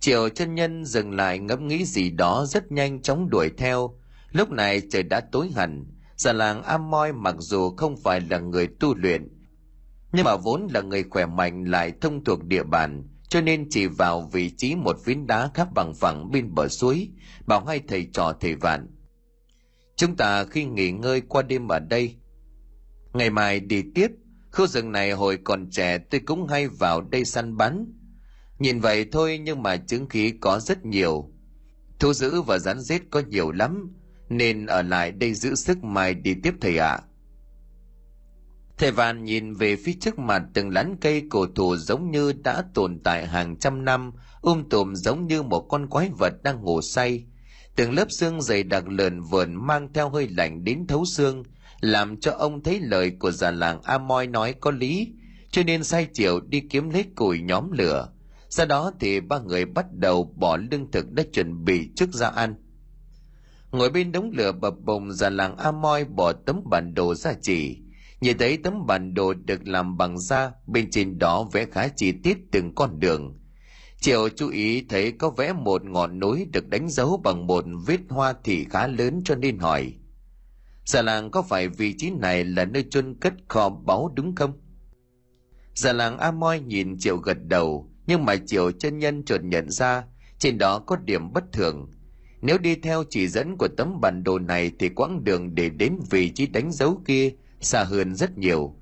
triệu chân nhân dừng lại ngẫm nghĩ gì đó rất nhanh chóng đuổi theo. Lúc này trời đã tối hẳn. Già làng am moi mặc dù không phải là người tu luyện, nhưng mà vốn là người khỏe mạnh lại thông thuộc địa bàn, cho nên chỉ vào vị trí một phiến đá khắp bằng phẳng bên bờ suối, bảo hai thầy trò thầy vạn, chúng ta khi nghỉ ngơi qua đêm ở đây, ngày mai đi tiếp. Khu rừng này hồi còn trẻ, tôi cũng hay vào đây săn bắn nhìn vậy thôi nhưng mà chứng khí có rất nhiều thu giữ và rắn rết có nhiều lắm nên ở lại đây giữ sức mai đi tiếp thầy ạ à. Thầy Vạn nhìn về phía trước mặt từng lán cây cổ thụ giống như đã tồn tại hàng trăm năm, um tùm giống như một con quái vật đang ngủ say. Từng lớp xương dày đặc lợn vườn mang theo hơi lạnh đến thấu xương, làm cho ông thấy lời của già làng Amoy nói có lý, cho nên say chiều đi kiếm lấy củi nhóm lửa. Sau đó thì ba người bắt đầu bỏ lương thực đã chuẩn bị trước ra ăn. Ngồi bên đống lửa bập bùng già làng Amoy bỏ tấm bản đồ ra chỉ, nhìn thấy tấm bản đồ được làm bằng da bên trên đó vẽ khá chi tiết từng con đường. Triệu chú ý thấy có vẽ một ngọn núi được đánh dấu bằng một vết hoa thì khá lớn cho nên hỏi già làng có phải vị trí này là nơi chôn cất kho báu đúng không? Già làng a moi nhìn triệu gật đầu nhưng mà chiều chân nhân chợt nhận ra, trên đó có điểm bất thường. Nếu đi theo chỉ dẫn của tấm bản đồ này thì quãng đường để đến vị trí đánh dấu kia xa hơn rất nhiều.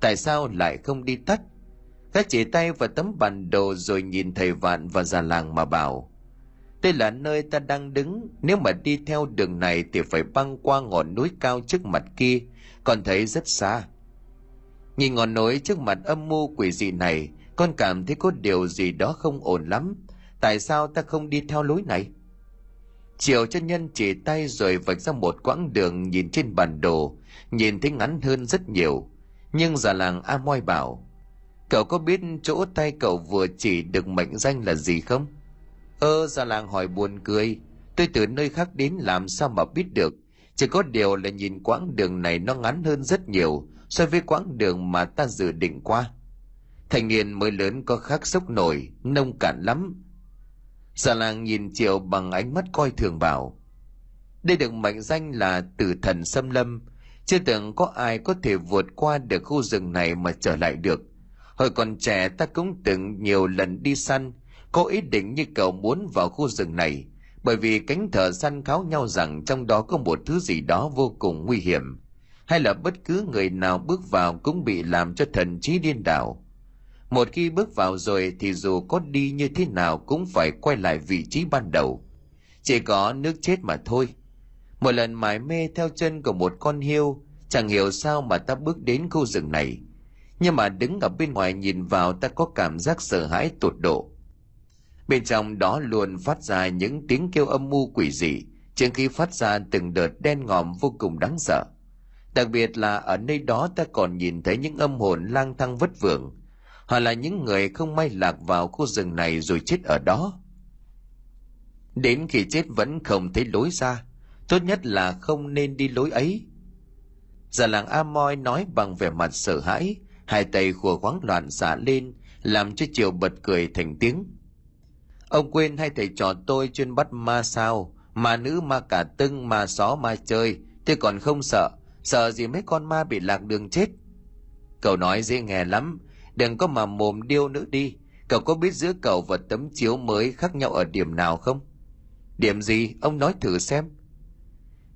Tại sao lại không đi tắt? Gã chỉ tay vào tấm bản đồ rồi nhìn thầy vạn và già làng mà bảo, đây là nơi ta đang đứng. Nếu mà đi theo đường này thì phải băng qua ngọn núi cao trước mặt kia, còn thấy rất xa. Nhìn ngọn núi trước mặt âm mưu quỷ dị này con cảm thấy có điều gì đó không ổn lắm tại sao ta không đi theo lối này Triệu chân nhân chỉ tay rồi vạch ra một quãng đường nhìn trên bản đồ, nhìn thấy ngắn hơn rất nhiều. Nhưng già làng A Moi bảo, cậu có biết chỗ tay cậu vừa chỉ được mệnh danh là gì không? Ơ, già làng hỏi buồn cười, tôi từ nơi khác đến làm sao mà biết được. Chỉ có điều là nhìn quãng đường này nó ngắn hơn rất nhiều so với quãng đường mà ta dự định qua thanh niên mới lớn có khác sốc nổi, nông cạn lắm, Già làng nhìn Triệu bằng ánh mắt coi thường bảo. Đây được mệnh danh là tử thần xâm lâm. Chưa từng có ai có thể vượt qua được khu rừng này mà trở lại được. Hồi còn trẻ ta cũng từng nhiều lần đi săn, có ý định như cậu muốn vào khu rừng này, bởi vì cánh thợ săn kháo nhau rằng trong đó có một thứ gì đó vô cùng nguy hiểm, hay là bất cứ người nào bước vào cũng bị làm cho thần trí điên đảo một khi bước vào rồi thì dù có đi như thế nào cũng phải quay lại vị trí ban đầu. Chỉ có nước chết mà thôi. Một lần mải mê theo chân của một con hiêu chẳng hiểu sao mà ta bước đến khu rừng này. Nhưng mà đứng ở bên ngoài nhìn vào ta có cảm giác sợ hãi tột độ. Bên trong đó luôn phát ra những tiếng kêu âm mưu quỷ dị, trước khi phát ra từng đợt đen ngòm vô cùng đáng sợ. Đặc biệt là ở nơi đó ta còn nhìn thấy những âm hồn lang thang vất vưởng họ là những người không may lạc vào khu rừng này rồi chết ở đó. Đến khi chết vẫn không thấy lối ra, tốt nhất là không nên đi lối ấy. Già làng a moi nói bằng vẻ mặt sợ hãi, hai tay khua khoáng loạn xả lên, làm cho triều bật cười thành tiếng. Ông quên hai thầy trò tôi chuyên bắt ma sao, ma nữ, ma cả tưng, ma xó ma chơi, tôi còn không sợ sợ gì mấy con ma bị lạc đường chết. Cậu nói dễ nghe lắm đừng có mà mồm điêu nữa đi. Cậu có biết giữa cậu và tấm chiếu mới khác nhau ở điểm nào không? Điểm gì? Ông nói thử xem.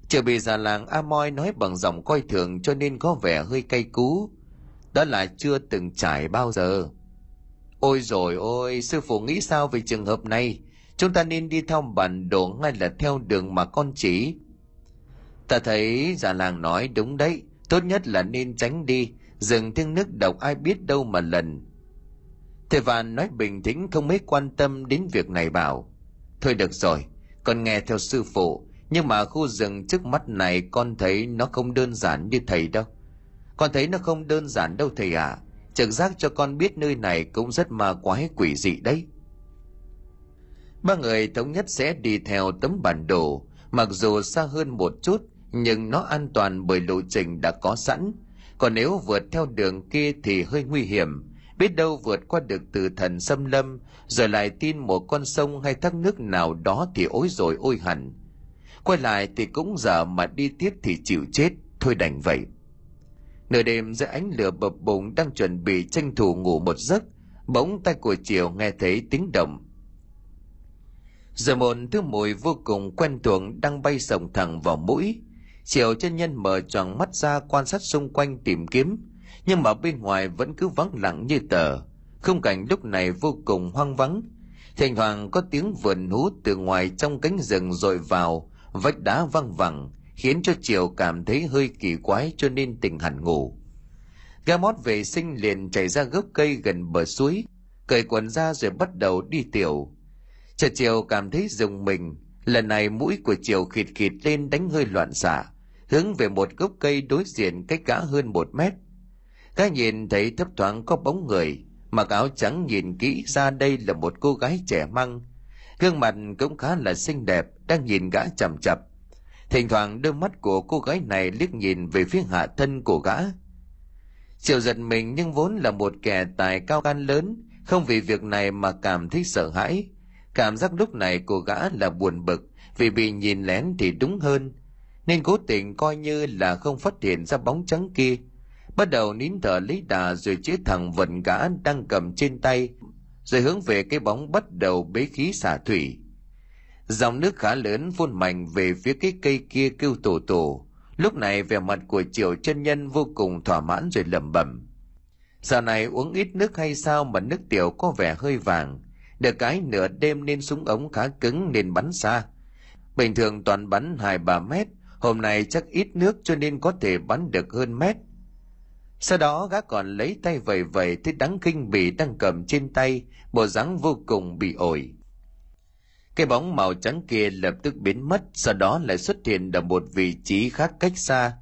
Chờ bị già làng a moi nói bằng giọng coi thường cho nên có vẻ hơi cay cú. Đó là chưa từng trải bao giờ. Ôi rồi ôi, sư phụ nghĩ sao về trường hợp này? Chúng ta nên đi theo bản đồ hay là theo đường mà con chỉ. Ta thấy già làng nói đúng đấy. Tốt nhất là nên tránh đi rừng tiếng nước độc ai biết đâu mà lần. Thầy vạn nói bình tĩnh, không mấy quan tâm đến việc này bảo, thôi được rồi, con nghe theo sư phụ, nhưng mà khu rừng trước mắt này con thấy nó không đơn giản như thầy đâu. Con thấy nó không đơn giản đâu thầy ạ. À. trực giác cho con biết nơi này cũng rất ma quái, quỷ dị đấy. Ba người thống nhất sẽ đi theo tấm bản đồ. Mặc dù xa hơn một chút, nhưng nó an toàn bởi lộ trình đã có sẵn còn nếu vượt theo đường kia thì hơi nguy hiểm. Biết đâu vượt qua được từ thần xâm lâm, rồi lại tin một con sông hay thác nước nào đó thì ối rồi ôi hẳn. Quay lại thì cũng giờ mà đi tiếp thì chịu chết, thôi đành vậy. Nửa đêm dưới ánh lửa bập bùng đang chuẩn bị tranh thủ ngủ một giấc, bỗng tay của chiều nghe thấy tiếng động. Giờ một thứ mùi vô cùng quen thuộc đang bay sồng thẳng vào mũi chiều chân nhân mở tròn mắt ra quan sát xung quanh tìm kiếm, nhưng mà bên ngoài vẫn cứ vắng lặng như tờ. Khung cảnh lúc này vô cùng hoang vắng. Thỉnh thoảng có tiếng vườn hú từ ngoài trong cánh rừng rồi vào, vách đá văng vẳng, khiến cho chiều cảm thấy hơi kỳ quái cho nên tỉnh hẳn ngủ. Gà mót vệ sinh liền chạy ra gốc cây gần bờ suối, cởi quần ra rồi bắt đầu đi tiểu. Chợt chiều cảm thấy dùng mình, lần này mũi của chiều khịt khịt lên đánh hơi loạn xạ hướng về một gốc cây đối diện cách gã hơn một mét. Gã nhìn thấy thấp thoáng có bóng người, mặc áo trắng nhìn kỹ ra đây là một cô gái trẻ măng. Gương mặt cũng khá là xinh đẹp, đang nhìn gã chằm chập. thỉnh thoảng đôi mắt của cô gái này liếc nhìn về phía hạ thân của gã. Triệu giật mình nhưng vốn là một kẻ tài cao gan lớn, không vì việc này mà cảm thấy sợ hãi. Cảm giác lúc này của gã là buồn bực, vì bị nhìn lén thì đúng hơn nên cố tình coi như là không phát hiện ra bóng trắng kia. Bắt đầu nín thở lấy đà rồi chế thẳng vận gã đang cầm trên tay, rồi hướng về cái bóng bắt đầu bế khí xả thủy. Dòng nước khá lớn phun mạnh về phía cái cây kia kêu tổ tổ lúc này vẻ mặt của triệu chân nhân vô cùng thỏa mãn rồi lẩm bẩm. Giờ này uống ít nước hay sao mà nước tiểu có vẻ hơi vàng. Được cái nửa đêm nên súng ống khá cứng nên bắn xa. Bình thường toàn bắn hai ba mét hôm nay chắc ít nước cho nên có thể bắn được hơn mét. Sau đó gã còn lấy tay vẩy vẩy thấy đắng kinh bỉ đang cầm trên tay, bộ dáng vô cùng bị ổi. Cái bóng màu trắng kia lập tức biến mất, sau đó lại xuất hiện ở một vị trí khác cách xa.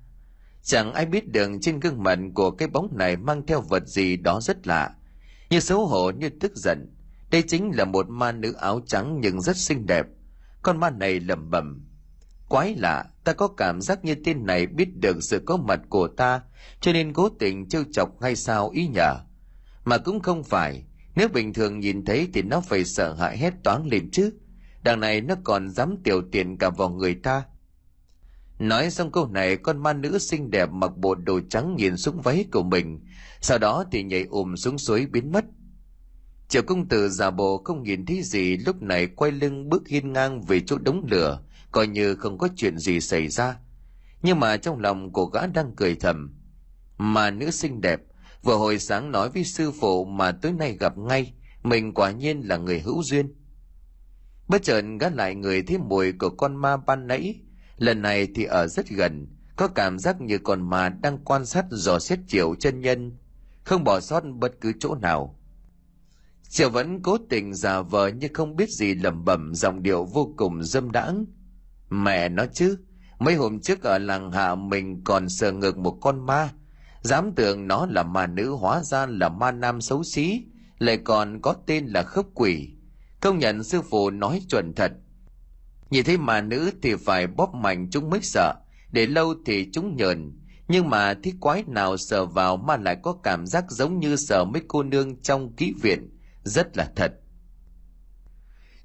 Chẳng ai biết được trên gương mặt của cái bóng này mang theo vật gì đó rất lạ, như xấu hổ, như tức giận. Đây chính là một ma nữ áo trắng nhưng rất xinh đẹp. Con ma này lẩm bẩm, quái lạ ta có cảm giác như tên này biết được sự có mặt của ta, cho nên cố tình trêu chọc hay sao ý nhở. mà cũng không phải, nếu bình thường nhìn thấy thì nó phải sợ hãi hết toán lên chứ. Đằng này nó còn dám tiểu tiền cả vào người ta. Nói xong câu này, con ma nữ xinh đẹp mặc bộ đồ trắng nhìn xuống váy của mình, sau đó thì nhảy ùm xuống suối biến mất. Triệu công tử giả bộ không nhìn thấy gì, lúc này quay lưng bước hiên ngang về chỗ đống lửa coi như không có chuyện gì xảy ra. Nhưng mà trong lòng của gã đang cười thầm. Mà nữ xinh đẹp, vừa hồi sáng nói với sư phụ mà tối nay gặp ngay, mình quả nhiên là người hữu duyên. Bất chợt gã lại người thấy mùi của con ma ban nãy. Lần này thì ở rất gần, có cảm giác như con ma đang quan sát dò xét triệu chân nhân, không bỏ sót bất cứ chỗ nào. Triệu vẫn cố tình giả vờ như không biết gì lẩm bẩm, giọng điệu vô cùng dâm đãng mẹ nó chứ, mấy hôm trước ở làng hạ mình còn sờ ngược một con ma. Dám tưởng nó là ma nữ hóa ra là ma nam xấu xí, lại còn có tên là khớp quỷ. Công nhận sư phụ nói chuẩn thật. Nhìn thấy mà nữ thì phải bóp mạnh chúng mới sợ, để lâu thì chúng nhờn. Nhưng mà thích quái nào sờ vào mà lại có cảm giác giống như sờ mấy cô nương trong ký viện. Rất là thật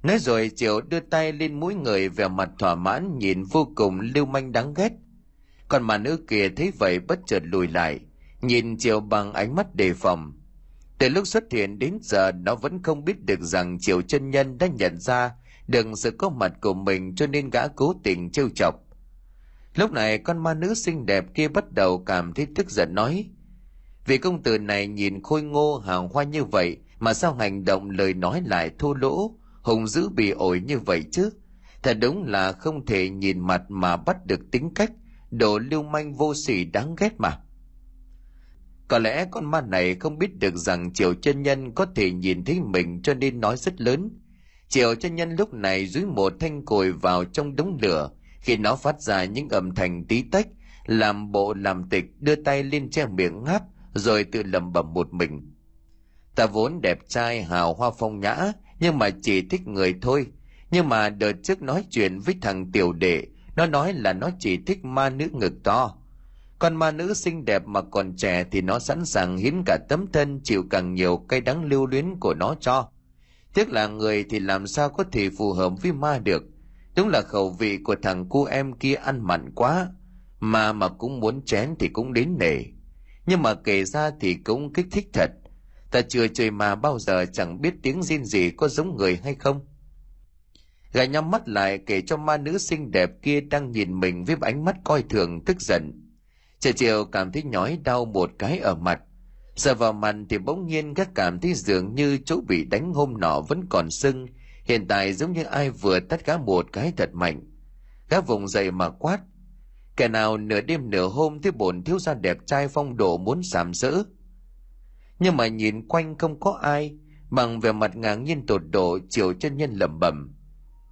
nói rồi triệu đưa tay lên mũi người vẻ mặt thỏa mãn, nhìn vô cùng lưu manh đáng ghét. Còn mà nữ kia thấy vậy bất chợt lùi lại, nhìn triệu bằng ánh mắt đề phòng. Từ lúc xuất hiện đến giờ, nó vẫn không biết được rằng triệu chân nhân đã nhận ra được sự có mặt của mình cho nên gã cố tình trêu chọc. Lúc này con ma nữ xinh đẹp kia bắt đầu cảm thấy tức giận nói vì công tử này nhìn khôi ngô hào hoa như vậy mà sao hành động lời nói lại thô lỗ? Hùng dữ bị ổi như vậy chứ thật đúng là không thể nhìn mặt mà bắt được tính cách đồ lưu manh vô sỉ đáng ghét mà có lẽ con ma này không biết được rằng Triệu chân nhân có thể nhìn thấy mình cho nên nói rất lớn. Triệu chân nhân lúc này dưới một thanh cồi vào trong đống lửa, khi nó phát ra những âm thanh tí tách, làm bộ làm tịch đưa tay lên che miệng ngáp, rồi tự lẩm bẩm một mình. Ta vốn đẹp trai hào hoa phong nhã, nhưng mà chỉ thích người thôi. Nhưng mà đợt trước nói chuyện với thằng tiểu đệ, nó nói là nó chỉ thích ma nữ ngực to. Con ma nữ xinh đẹp mà còn trẻ thì nó sẵn sàng hiến cả tấm thân chịu càng nhiều cây đắng lưu luyến của nó cho. Tiếc là người thì làm sao có thể phù hợp với ma được. Đúng là khẩu vị của thằng cu em kia ăn mặn quá. Mà mà cũng muốn chén thì cũng đến nể nhưng mà kể ra thì cũng kích thích thật ta chưa chơi mà bao giờ chẳng biết tiếng riêng gì có giống người hay không gã nhắm mắt lại kể cho ma nữ xinh đẹp kia đang nhìn mình với ánh mắt coi thường, tức giận Trời chiều cảm thấy nhói đau một cái ở mặt. Giờ vào mặt thì bỗng nhiên các cảm thấy dường như chỗ bị đánh hôm nọ vẫn còn sưng. Hiện tại giống như ai vừa tắt gã một cái thật mạnh. Gã vùng dậy mà quát. Kẻ nào nửa đêm nửa hôm thấy bổn thiếu gia đẹp trai phong độ muốn sàm sỡ. Nhưng mà nhìn quanh không có ai, bằng vẻ mặt ngạc nhiên tột độ chiều chân nhân lẩm bẩm.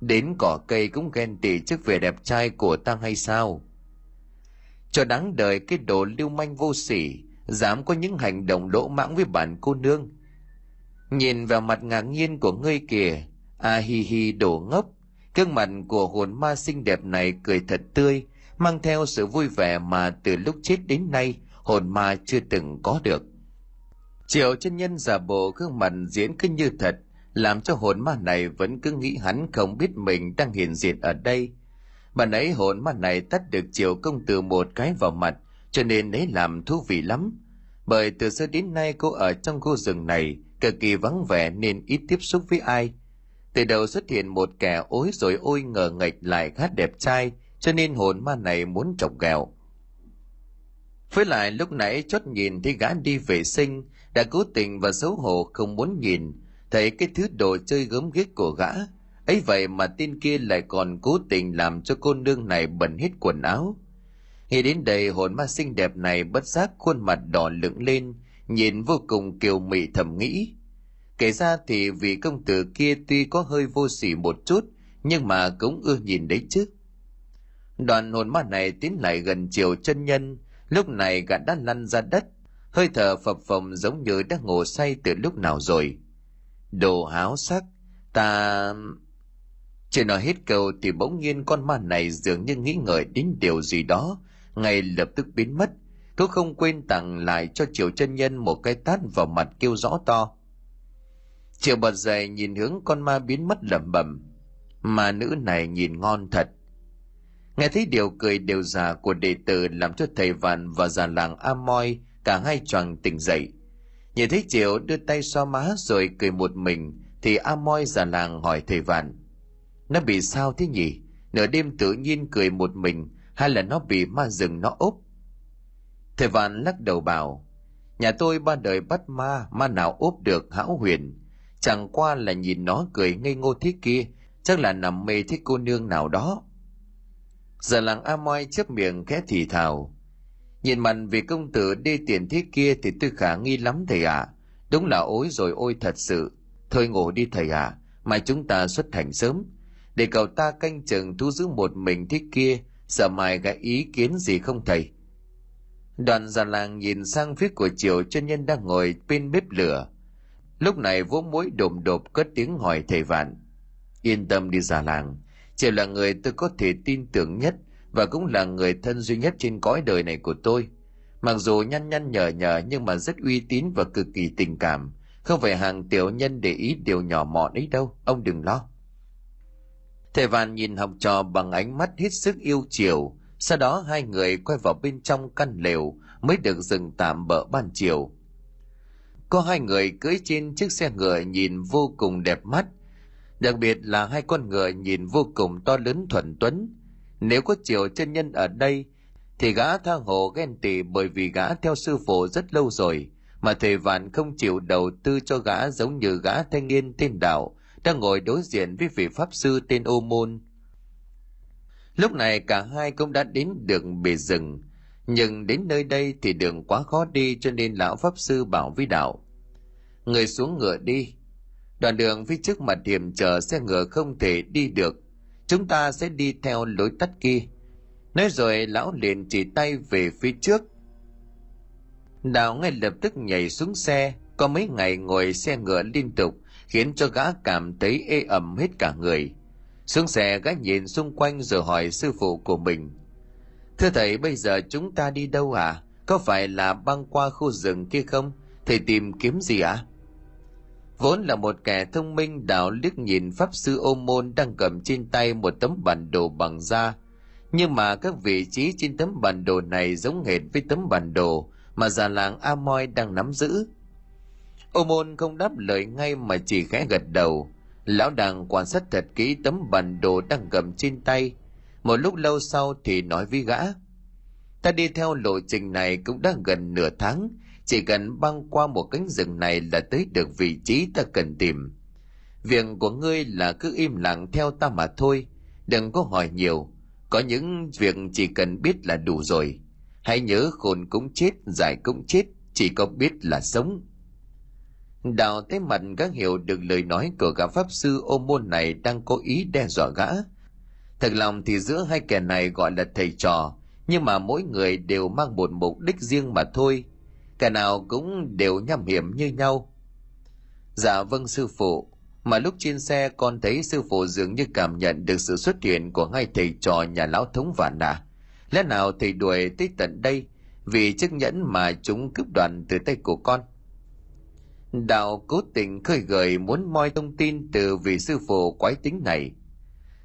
Đến cỏ cây cũng ghen tị trước vẻ đẹp trai của ta hay sao? cho đáng đời cái đồ lưu manh vô sỉ dám có những hành động lỗ mãng với bản cô nương nhìn vào mặt ngạc nhiên của ngươi kìa a à, hi hi đổ ngốc gương mặt của hồn ma xinh đẹp này cười thật tươi mang theo sự vui vẻ mà từ lúc chết đến nay hồn ma chưa từng có được triệu chân nhân giả bộ gương mặt diễn cứ như thật làm cho hồn ma này vẫn cứ nghĩ hắn không biết mình đang hiện diện ở đây Bạn ấy hồn ma này tắt được triệu công tử một cái vào mặt, cho nên ấy làm thú vị lắm. Bởi từ xưa đến nay cô ở trong khu rừng này cực kỳ vắng vẻ nên ít tiếp xúc với ai. Từ đầu xuất hiện một kẻ ối rồi ôi ngờ nghịch lại khá đẹp trai, cho nên hồn ma này muốn chọc ghẹo. Với lại lúc nãy chót nhìn thấy gã đi vệ sinh, đã cố tình và xấu hổ không muốn nhìn, thấy cái thứ đồ chơi gớm ghiếc của gã, ấy vậy mà tên kia lại còn cố tình làm cho cô nương này bẩn hết quần áo. Nghĩ đến đây hồn ma xinh đẹp này bất giác khuôn mặt đỏ lửng lên nhìn vô cùng kiều mị thầm nghĩ. Kể ra thì vị công tử kia tuy có hơi vô sỉ một chút nhưng mà cũng ưa nhìn đấy chứ. Đoàn hồn ma này tiến lại gần chiều chân nhân lúc này gã đã lăn ra đất hơi thở phập phồng giống như đã ngủ say từ lúc nào rồi đồ háo sắc ta chưa nói hết câu thì bỗng nhiên con ma này dường như nghĩ ngợi đến điều gì đó, ngay lập tức biến mất. Thú không quên tặng lại cho Triệu chân nhân một cái tát vào mặt kêu rõ to. Triệu bật dậy nhìn hướng con ma biến mất lẩm bẩm. Mà nữ này nhìn ngon thật. Nghe thấy điều cười đều già của đệ tử làm cho thầy vạn và già làng Amoy cả hai choàng tỉnh dậy. Nhìn thấy Triệu đưa tay xoa má rồi cười một mình thì a moi già làng hỏi thầy vạn nó bị sao thế nhỉ? Nửa đêm tự nhiên cười một mình hay là nó bị ma rừng nó ốp? Thầy Vạn lắc đầu bảo, nhà tôi ba đời bắt ma, ma nào ốp được hão huyền. Chẳng qua là nhìn nó cười ngây ngô thế kia, chắc là nằm mê thích cô nương nào đó. Giờ làng A Moi chớp miệng khẽ thì thào. Nhìn mặt vì công tử đê tiền thế kia thì tôi khả nghi lắm thầy ạ. À. Đúng là ối rồi ôi thật sự. Thôi ngủ đi thầy ạ, à. mai chúng ta xuất thành sớm để cậu ta canh chừng thu giữ một mình thế kia sợ mai gã ý kiến gì không thầy đoàn già làng nhìn sang phía của chiều chân nhân đang ngồi bên bếp lửa lúc này vỗ mũi đồm đột cất tiếng hỏi thầy vạn yên tâm đi già làng chiều là người tôi có thể tin tưởng nhất và cũng là người thân duy nhất trên cõi đời này của tôi. Mặc dù nhăn nhăn nhở nhở nhưng mà rất uy tín và cực kỳ tình cảm. Không phải hàng tiểu nhân để ý điều nhỏ mọn ấy đâu ông đừng lo. Thầy Vàn nhìn học trò bằng ánh mắt hết sức yêu chiều, sau đó hai người quay vào bên trong căn lều mới được dừng tạm bỡ ban chiều. Có hai người cưỡi trên chiếc xe ngựa nhìn vô cùng đẹp mắt, đặc biệt là hai con ngựa nhìn vô cùng to lớn thuần tuấn. Nếu có chiều chân nhân ở đây, thì gã tha hồ ghen tị bởi vì gã theo sư phụ rất lâu rồi, mà thầy Vạn không chịu đầu tư cho gã giống như gã thanh niên tên đạo đang ngồi đối diện với vị pháp sư tên ô môn. Lúc này cả hai cũng đã đến được bề rừng nhưng đến nơi đây thì đường quá khó đi cho nên lão pháp sư bảo với đạo người xuống ngựa đi. Đoạn đường phía trước mặt hiểm trở xe ngựa không thể đi được chúng ta sẽ đi theo lối tắt kia. Nói rồi, lão liền chỉ tay về phía trước. Đào ngay lập tức nhảy xuống xe. Có mấy ngày ngồi xe ngựa liên tục, khiến cho gã cảm thấy ê ẩm hết cả người. Xuống xe, gã nhìn xung quanh rồi hỏi sư phụ của mình. Thưa thầy, bây giờ chúng ta đi đâu à có phải là băng qua khu rừng kia không? Thầy tìm kiếm gì ạ? à? Vốn là một kẻ thông minh, đạo liếc nhìn pháp sư ô môn đang cầm trên tay một tấm bản đồ bằng da nhưng mà các vị trí trên tấm bản đồ này giống hệt với tấm bản đồ mà già làng Amoy đang nắm giữ. Ô môn không đáp lời ngay mà chỉ khẽ gật đầu. Lão đàng quan sát thật kỹ tấm bản đồ đang cầm trên tay. Một lúc lâu sau thì nói với gã. Ta đi theo lộ trình này cũng đã gần nửa tháng. Chỉ cần băng qua một cánh rừng này là tới được vị trí ta cần tìm. Việc của ngươi là cứ im lặng theo ta mà thôi. Đừng có hỏi nhiều có những việc chỉ cần biết là đủ rồi hãy nhớ khôn cũng chết giải cũng chết, chỉ có biết là sống đào thấy mặt gã hiểu được lời nói của gã pháp sư ô môn này đang cố ý đe dọa gã thật lòng thì giữa hai kẻ này gọi là thầy trò, nhưng mà mỗi người đều mang một mục đích riêng mà thôi cả nào cũng đều nham hiểm như nhau. Dạ vâng sư phụ. Mà lúc trên xe, con thấy sư phụ dường như cảm nhận được sự xuất hiện của hai thầy trò nhà lão thống vạn nà. Lẽ nào thầy đuổi tới tận đây vì chiếc nhẫn mà chúng cướp đoàn từ tay của con? Đạo cố tình khơi gợi muốn moi thông tin từ vị sư phụ quái tính này.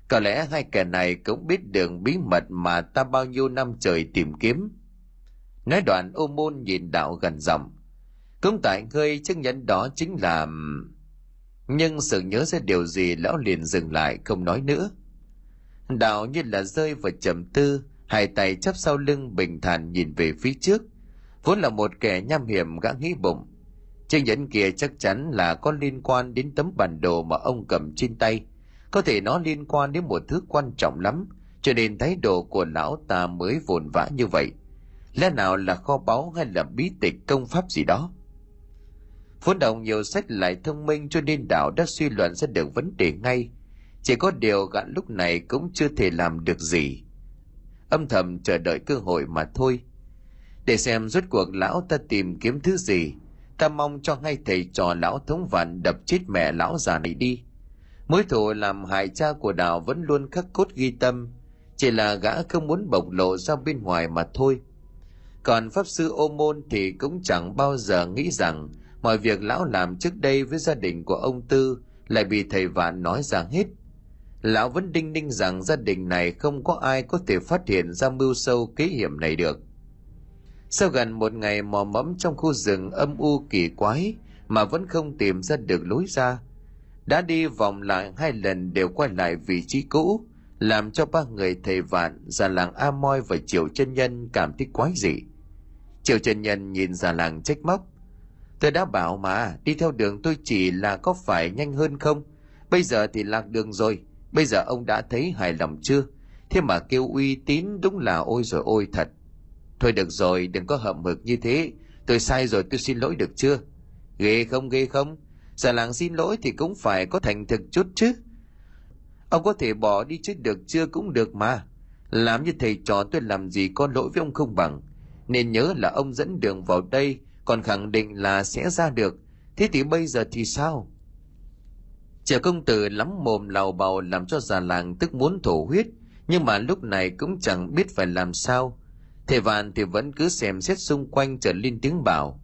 Có lẽ hai kẻ này cũng biết đường bí mật mà ta bao nhiêu năm trời tìm kiếm nói đoạn ô môn nhìn đạo gần giọng. Cũng tại ngươi chứng nhận đó chính là, nhưng sự nhớ ra điều gì lão liền dừng lại không nói nữa. Đạo như là rơi vào trầm tư, hai tay chắp sau lưng bình thản nhìn về phía trước. Vốn là một kẻ nham hiểm gã nghĩ bụng. Chiếc nhẫn kia chắc chắn là có liên quan đến tấm bản đồ mà ông cầm trên tay. Có thể nó liên quan đến một thứ quan trọng lắm, cho nên thái độ của lão ta mới vồn vã như vậy lẽ nào là kho báu hay là bí tịch công pháp gì đó Vốn đồng nhiều sách lại thông minh cho nên đạo đã suy luận ra được vấn đề ngay. Chỉ có điều gã lúc này cũng chưa thể làm được gì. Âm thầm chờ đợi cơ hội mà thôi. Để xem rốt cuộc lão ta tìm kiếm thứ gì, ta mong cho ngay thầy trò lão thống vạn đập chết mẹ lão già này đi. Mối thù làm hại cha của đạo vẫn luôn khắc cốt ghi tâm, chỉ là gã không muốn bộc lộ ra bên ngoài mà thôi. Còn Pháp Sư Ô Môn thì cũng chẳng bao giờ nghĩ rằng mọi việc lão làm trước đây với gia đình của ông tư lại bị thầy vạn nói ra hết. Lão vẫn đinh ninh rằng gia đình này không có ai có thể phát hiện ra mưu sâu kế hiểm này được. Sau gần một ngày mò mẫm trong khu rừng âm u kỳ quái mà vẫn không tìm ra được lối ra, đã đi vòng lại hai lần đều quay lại vị trí cũ, làm cho ba người thầy vạn già làng a moi và triệu chân nhân cảm thấy quái dị triệu trần nhân nhìn già làng trách móc Tôi đã bảo mà, đi theo đường tôi chỉ là có phải nhanh hơn không? Bây giờ thì lạc đường rồi, bây giờ ông đã thấy hài lòng chưa? Thế mà kêu uy tín đúng là ôi rồi ôi thật. Thôi được rồi, đừng có hậm hực như thế. Tôi sai rồi tôi xin lỗi được chưa? Ghê không ghê không? Già làng xin lỗi thì cũng phải có thành thực chút chứ. Ông có thể bỏ đi chứ được chưa cũng được mà. Làm như thầy trò tôi làm gì có lỗi với ông không bằng. Nên nhớ là ông dẫn đường vào đây còn khẳng định là sẽ ra được thế thì bây giờ thì sao Trẻ công tử lắm mồm lào bào làm cho già làng tức muốn thổ huyết, nhưng mà lúc này cũng chẳng biết phải làm sao. Thầy vạn thì vẫn cứ xem xét xung quanh trở lên tiếng bảo.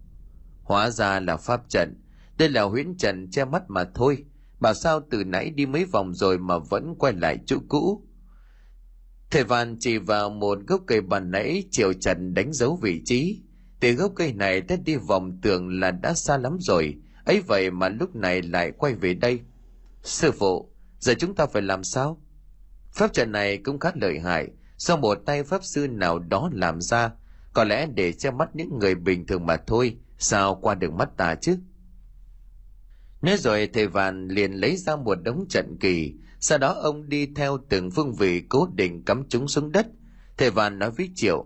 Hóa ra là pháp trận, đây là huyễn trận che mắt mà thôi. Bảo sao từ nãy đi mấy vòng rồi mà vẫn quay lại chỗ cũ. Thầy Văn chỉ vào một gốc cây bàn nãy chiều Trần đánh dấu vị trí. Từ gốc cây này tới đi vòng tường là đã xa lắm rồi, ấy vậy mà lúc này lại quay về đây. Sư phụ, giờ chúng ta phải làm sao? Pháp trận này cũng khá lợi hại, do một tay pháp sư nào đó làm ra, có lẽ để che mắt những người bình thường mà thôi, sao qua được mắt ta chứ? Nói rồi thầy Văn liền lấy ra một đống trận kỳ, sau đó ông đi theo từng phương vị cố định cắm chúng xuống đất. Thầy Vàn nói với Triệu,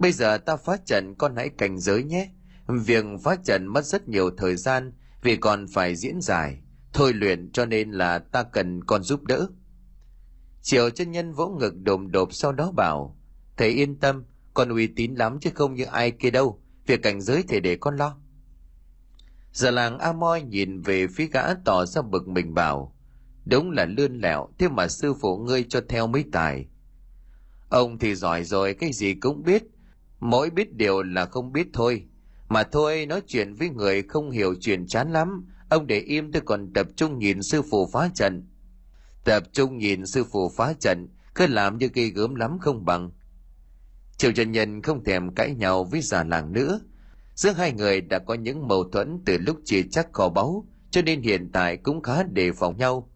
Bây giờ ta phá trận con hãy cảnh giới nhé. Việc phá trận mất rất nhiều thời gian vì còn phải diễn giải, thôi luyện cho nên là ta cần con giúp đỡ. Triệu chân nhân vỗ ngực đồm đột sau đó bảo, thầy yên tâm, con uy tín lắm chứ không như ai kia đâu, việc cảnh giới thầy để con lo. Giờ làng A Moi nhìn về phía gã tỏ ra bực mình bảo, đúng là lươn lẹo, thế mà sư phụ ngươi cho theo mấy tài. Ông thì giỏi rồi, cái gì cũng biết. Mỗi biết điều là không biết thôi. Mà thôi, nói chuyện với người không hiểu chuyện chán lắm. Ông để im tôi còn tập trung nhìn sư phụ phá trận. Tập trung nhìn sư phụ phá trận, cứ làm như gây gớm lắm không bằng. Triều Trần Nhân không thèm cãi nhau với già làng nữa. Giữa hai người đã có những mâu thuẫn từ lúc chia chắc kho báu, cho nên hiện tại cũng khá đề phòng nhau.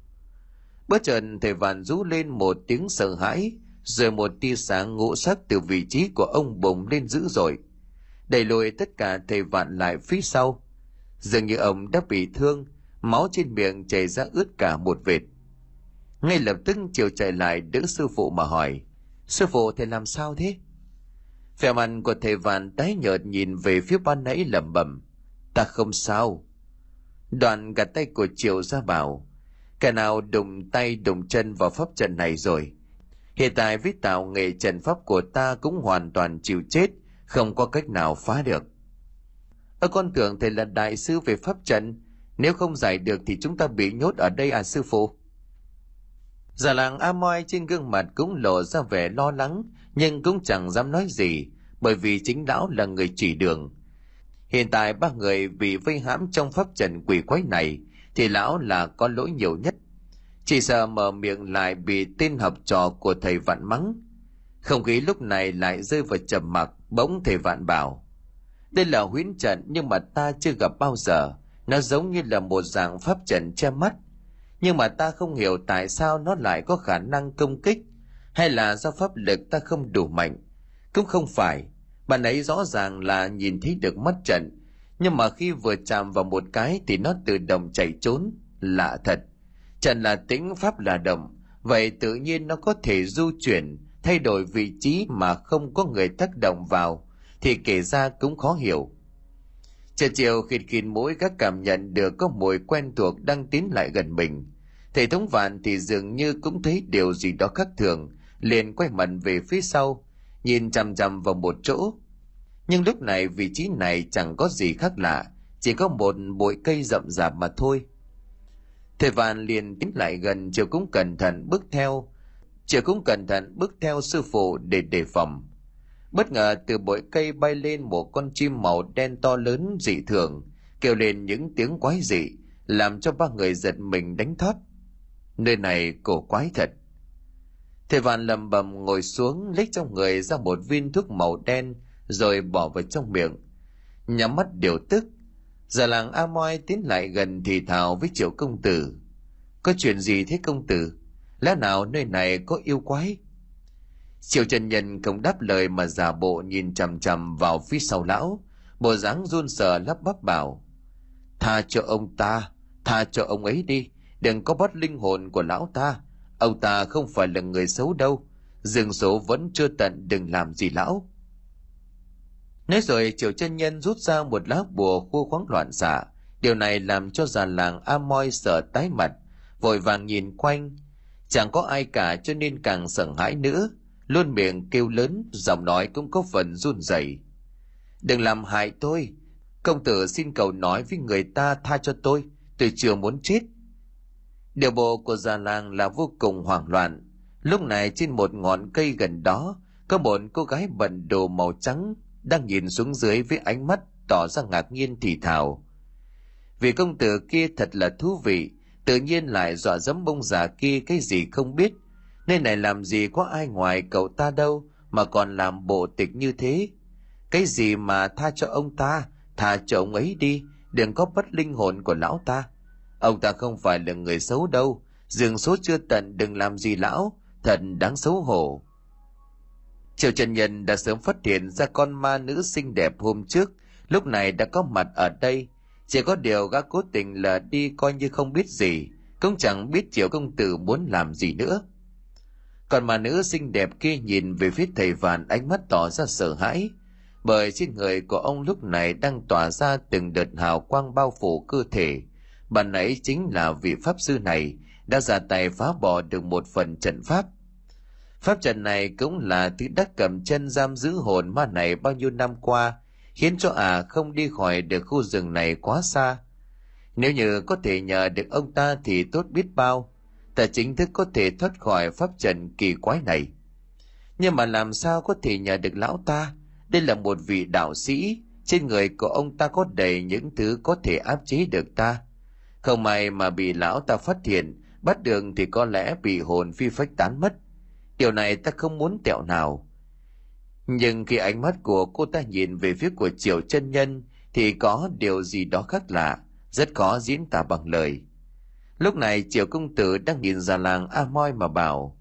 Bất chợt thầy vạn rú lên một tiếng sợ hãi, rồi một tia sáng ngũ sắc từ vị trí của ông bùng lên dữ dội. Đẩy lùi tất cả thầy vạn lại phía sau. Dường như ông đã bị thương, máu trên miệng chảy ra ướt cả một vệt. Ngay lập tức chiều chạy lại đỡ sư phụ mà hỏi, Sư phụ thầy làm sao thế? Vẻ mặt của thầy vạn tái nhợt nhìn về phía ban nãy lẩm bẩm, Ta không sao. Đoạn gạt tay của Triều ra bảo, Kẻ nào đụng tay đụng chân vào pháp trận này rồi. Hiện tại với tạo nghệ trận pháp của ta cũng hoàn toàn chịu chết, không có cách nào phá được. Ở con tưởng thầy là đại sư về pháp trận, nếu không giải được thì chúng ta bị nhốt ở đây à sư phụ? Già làng A Moi trên gương mặt cũng lộ ra vẻ lo lắng, nhưng cũng chẳng dám nói gì, bởi vì chính lão là người chỉ đường. Hiện tại ba người bị vây hãm trong pháp trận quỷ quái này, thì lão là có lỗi nhiều nhất. Chỉ sợ mở miệng lại bị tên học trò của thầy vạn mắng. Không khí lúc này lại rơi vào trầm mặc, bỗng thầy vạn bảo. Đây là huyễn trận nhưng mà ta chưa gặp bao giờ. Nó giống như là một dạng pháp trận che mắt. Nhưng mà ta không hiểu tại sao nó lại có khả năng công kích. Hay là do pháp lực ta không đủ mạnh. Cũng không phải. Bạn ấy rõ ràng là nhìn thấy được mắt trận nhưng mà khi vừa chạm vào một cái thì nó tự động chạy trốn. Lạ thật. Trần là tĩnh pháp là động. Vậy tự nhiên nó có thể du chuyển thay đổi vị trí mà không có người tác động vào. Thì kể ra cũng khó hiểu. Chiều chiều khịt khịt mũi các cảm nhận được có mùi quen thuộc đang tiến lại gần mình. Thầy thống vạn thì dường như cũng thấy điều gì đó khác thường, liền quay mặt về phía sau, nhìn chằm chằm vào một chỗ, nhưng lúc này vị trí này chẳng có gì khác lạ, chỉ có một bụi cây rậm rạp mà thôi. Thầy Vạn liền tiến lại gần chiều cũng cẩn thận bước theo. Chiều cũng cẩn thận bước theo sư phụ để đề phòng. Bất ngờ từ bụi cây bay lên một con chim màu đen to lớn dị thường, kêu lên những tiếng quái dị, làm cho ba người giật mình đánh thót. Nơi này cổ quái thật. Thầy Vạn lầm bầm ngồi xuống lấy trong người ra một viên thuốc màu đen rồi bỏ vào trong miệng. Nhắm mắt điều tức, già làng a moi tiến lại gần thì thào với triệu công tử. Có chuyện gì thế công tử? Lẽ nào nơi này có yêu quái? Triệu trần nhân không đáp lời mà giả bộ nhìn chằm chằm vào phía sau lão, bộ dáng run sợ lắp bắp bảo, tha cho ông ta, tha cho ông ấy đi, đừng có bắt linh hồn của lão ta. Ông ta không phải là người xấu đâu, dương số vẫn chưa tận, đừng làm gì lão. Nói rồi triệu chân nhân rút ra một lá bùa khu khoáng loạn xạ. Điều này làm cho già làng Amoy sợ tái mặt, vội vàng nhìn quanh. Chẳng có ai cả cho nên càng sợ hãi nữa. Luôn miệng kêu lớn, giọng nói cũng có phần run rẩy. Đừng làm hại tôi. Công tử xin cầu nói với người ta tha cho tôi. Tôi chưa muốn chết. Điều bộ của già làng là vô cùng hoảng loạn. Lúc này trên một ngọn cây gần đó, có một cô gái bận đồ màu trắng đang nhìn xuống dưới với ánh mắt tỏ ra ngạc nhiên thì thào. Vì công tử kia thật là thú vị, tự nhiên lại dọa dẫm bông già kia cái gì không biết. Nơi này làm gì có ai ngoài cậu ta đâu mà còn làm bộ tịch như thế. Cái gì mà tha cho ông ta, tha cho ông ấy đi, đừng có bất linh hồn của lão ta. Ông ta không phải là người xấu đâu, dường số chưa tận đừng làm gì lão, thật đáng xấu hổ triệu Trần Nhân đã sớm phát hiện ra con ma nữ xinh đẹp hôm trước, lúc này đã có mặt ở đây. Chỉ có điều gã cố tình là đi coi như không biết gì, cũng chẳng biết triệu Công Tử muốn làm gì nữa. Còn mà nữ xinh đẹp kia nhìn về phía thầy vạn ánh mắt tỏ ra sợ hãi, bởi trên người của ông lúc này đang tỏa ra từng đợt hào quang bao phủ cơ thể. Bạn ấy chính là vị pháp sư này đã ra tay phá bỏ được một phần trận pháp Pháp trận này cũng là thứ đắc cầm chân giam giữ hồn ma này bao nhiêu năm qua, khiến cho ả à không đi khỏi được khu rừng này quá xa. Nếu như có thể nhờ được ông ta thì tốt biết bao, ta chính thức có thể thoát khỏi pháp trận kỳ quái này. nhưng mà làm sao có thể nhờ được lão ta đây là một vị đạo sĩ trên người của ông ta có đầy những thứ có thể áp chế được ta không may mà bị lão ta phát hiện bắt đường thì có lẽ bị hồn phi phách tán mất điều này ta không muốn tẹo nào. Nhưng khi ánh mắt của cô ta nhìn về phía của triệu chân nhân, thì có điều gì đó khác lạ, rất khó diễn tả bằng lời. Lúc này triệu công tử đang nhìn ra làng a moi mà bảo,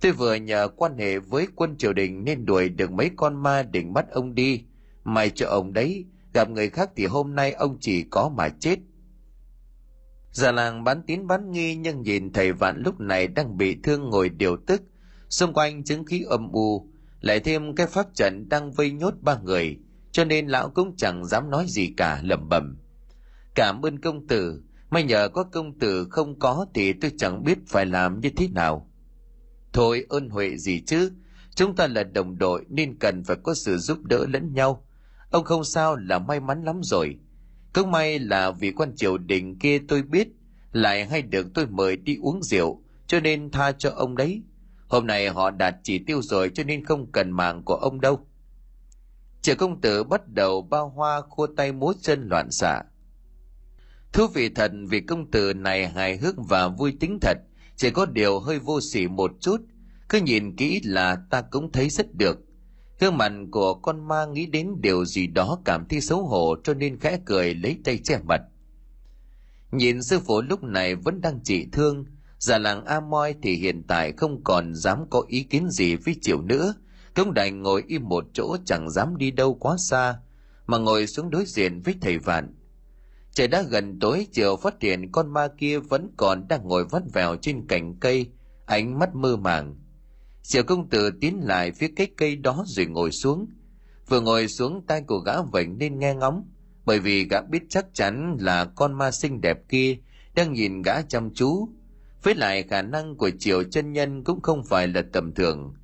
tôi vừa nhờ quan hệ với quân triều đình nên đuổi được mấy con ma định bắt ông đi. Mày cho ông đấy, gặp người khác thì hôm nay ông chỉ có mà chết. Già làng bán tín bán nghi nhưng nhìn thầy vạn lúc này đang bị thương ngồi điều tức xung quanh chứng khí âm u, lại thêm cái pháp trận đang vây nhốt ba người, cho nên lão cũng chẳng dám nói gì cả, lẩm bẩm. Cảm ơn công tử, may nhờ có công tử không có thì tôi chẳng biết phải làm như thế nào. Thôi ơn huệ gì chứ, chúng ta là đồng đội nên cần phải có sự giúp đỡ lẫn nhau. Ông không sao là may mắn lắm rồi. Cũng may là vị quan triều đình kia tôi biết, lại hay được tôi mời đi uống rượu, cho nên tha cho ông đấy hôm nay họ đạt chỉ tiêu rồi cho nên không cần mạng của ông đâu. Triệu công tử bắt đầu bao hoa khua tay múa chân loạn xạ. Thú vị thật vì công tử này hài hước và vui tính thật, chỉ có điều hơi vô sỉ một chút. Cứ nhìn kỹ là ta cũng thấy rất được. Gương mặt của con ma nghĩ đến điều gì đó cảm thấy xấu hổ cho nên khẽ cười lấy tay che mặt. Nhìn sư phụ lúc này vẫn đang trị thương già làng a moi thì hiện tại không còn dám có ý kiến gì với triệu nữa cũng đành ngồi im một chỗ chẳng dám đi đâu quá xa, mà ngồi xuống đối diện với thầy vạn. Trời đã gần tối chiều phát hiện con ma kia vẫn còn đang ngồi vắt vẻo trên cành cây, ánh mắt mơ màng. Triệu công tử tiến lại phía cái cây đó rồi ngồi xuống. Vừa ngồi xuống tay của gã vảnh nên nghe ngóng, bởi vì gã biết chắc chắn là con ma xinh đẹp kia đang nhìn gã chăm chú với lại khả năng của triệu chân nhân cũng không phải là tầm thường.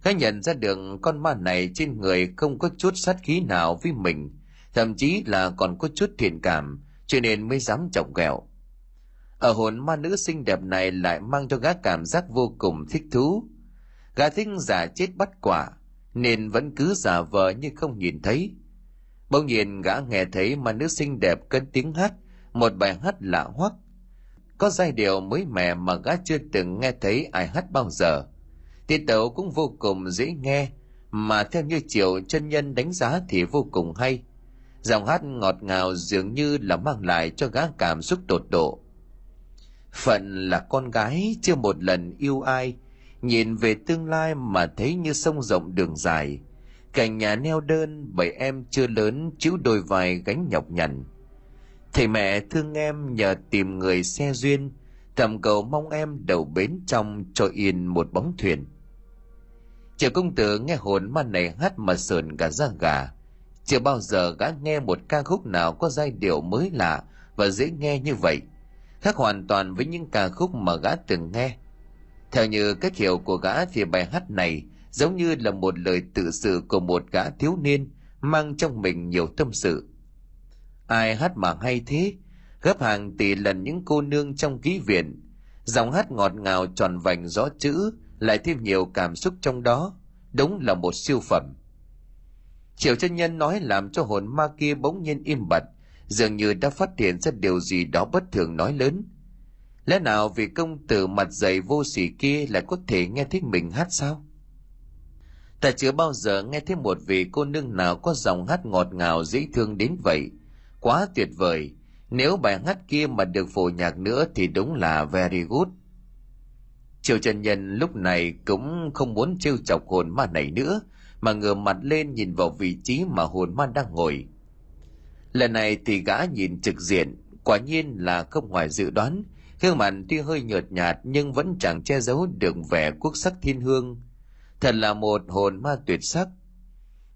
Khá nhận ra được con ma này trên người không có chút sát khí nào với mình, thậm chí là còn có chút thiện cảm, cho nên mới dám chọc ghẹo. Ở hồn ma nữ xinh đẹp này lại mang cho gã cảm giác vô cùng thích thú. Gã thích giả chết bắt quả, nên vẫn cứ giả vờ như không nhìn thấy. Bỗng nhiên gã nghe thấy mà nữ xinh đẹp cất tiếng hát, một bài hát lạ hoắc có giai điệu mới mẻ mà gã chưa từng nghe thấy ai hát bao giờ. Tiết tấu cũng vô cùng dễ nghe, mà theo như triệu chân nhân đánh giá thì vô cùng hay. Giọng hát ngọt ngào dường như là mang lại cho gã cảm xúc tột độ. Phận là con gái chưa một lần yêu ai, nhìn về tương lai mà thấy như sông rộng đường dài. Cảnh nhà neo đơn bởi em chưa lớn, chiếu đôi vai gánh nhọc nhằn thầy mẹ thương em nhờ tìm người xe duyên, thầm cầu mong em đầu bến trong cho yên một bóng thuyền. Triệu công tử nghe hồn ma này hát mà sờn cả da gà. Chưa bao giờ gã nghe một ca khúc nào có giai điệu mới lạ và dễ nghe như vậy. Khác hoàn toàn với những ca khúc mà gã từng nghe. Theo như cách hiểu của gã thì bài hát này giống như là một lời tự sự của một gã thiếu niên mang trong mình nhiều tâm sự ai hát mà hay thế? Gấp hàng tỷ lần những cô nương trong ký viện. Giọng hát ngọt ngào tròn vành rõ chữ, lại thêm nhiều cảm xúc trong đó. Đúng là một siêu phẩm. Triệu chân nhân nói làm cho hồn ma kia bỗng nhiên im bặt, dường như đã phát hiện ra điều gì đó bất thường nói lớn. Lẽ nào vì công tử mặt dày vô sỉ kia lại có thể nghe thấy mình hát sao? Ta chưa bao giờ nghe thấy một vị cô nương nào có giọng hát ngọt ngào dễ thương đến vậy quá tuyệt vời. Nếu bài hát kia mà được phổ nhạc nữa thì đúng là very good. Triều trần nhân lúc này cũng không muốn trêu chọc hồn ma này nữa, mà ngửa mặt lên nhìn vào vị trí mà hồn ma đang ngồi. Lần này thì gã nhìn trực diện, quả nhiên là không ngoài dự đoán. Gương mặt tuy hơi nhợt nhạt nhưng vẫn chẳng che giấu được vẻ quốc sắc thiên hương. Thật là một hồn ma tuyệt sắc.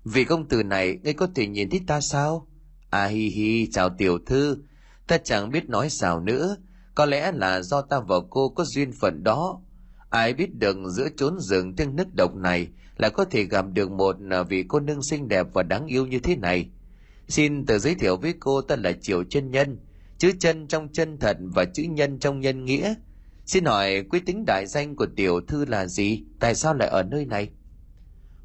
Vì công tử này, ngươi có thể nhìn thấy ta sao? À hi hi, chào tiểu thư. Ta chẳng biết nói sao nữa. Có lẽ là do ta và cô có duyên phận đó. Ai biết được giữa chốn rừng tiếng nước độc này là có thể gặp được một à, vị cô nương xinh đẹp và đáng yêu như thế này. Xin tự giới thiệu với cô ta là triệu chân nhân, chữ chân trong chân thật và chữ nhân trong nhân nghĩa. Xin hỏi quý tính đại danh của tiểu thư là gì? Tại sao lại ở nơi này?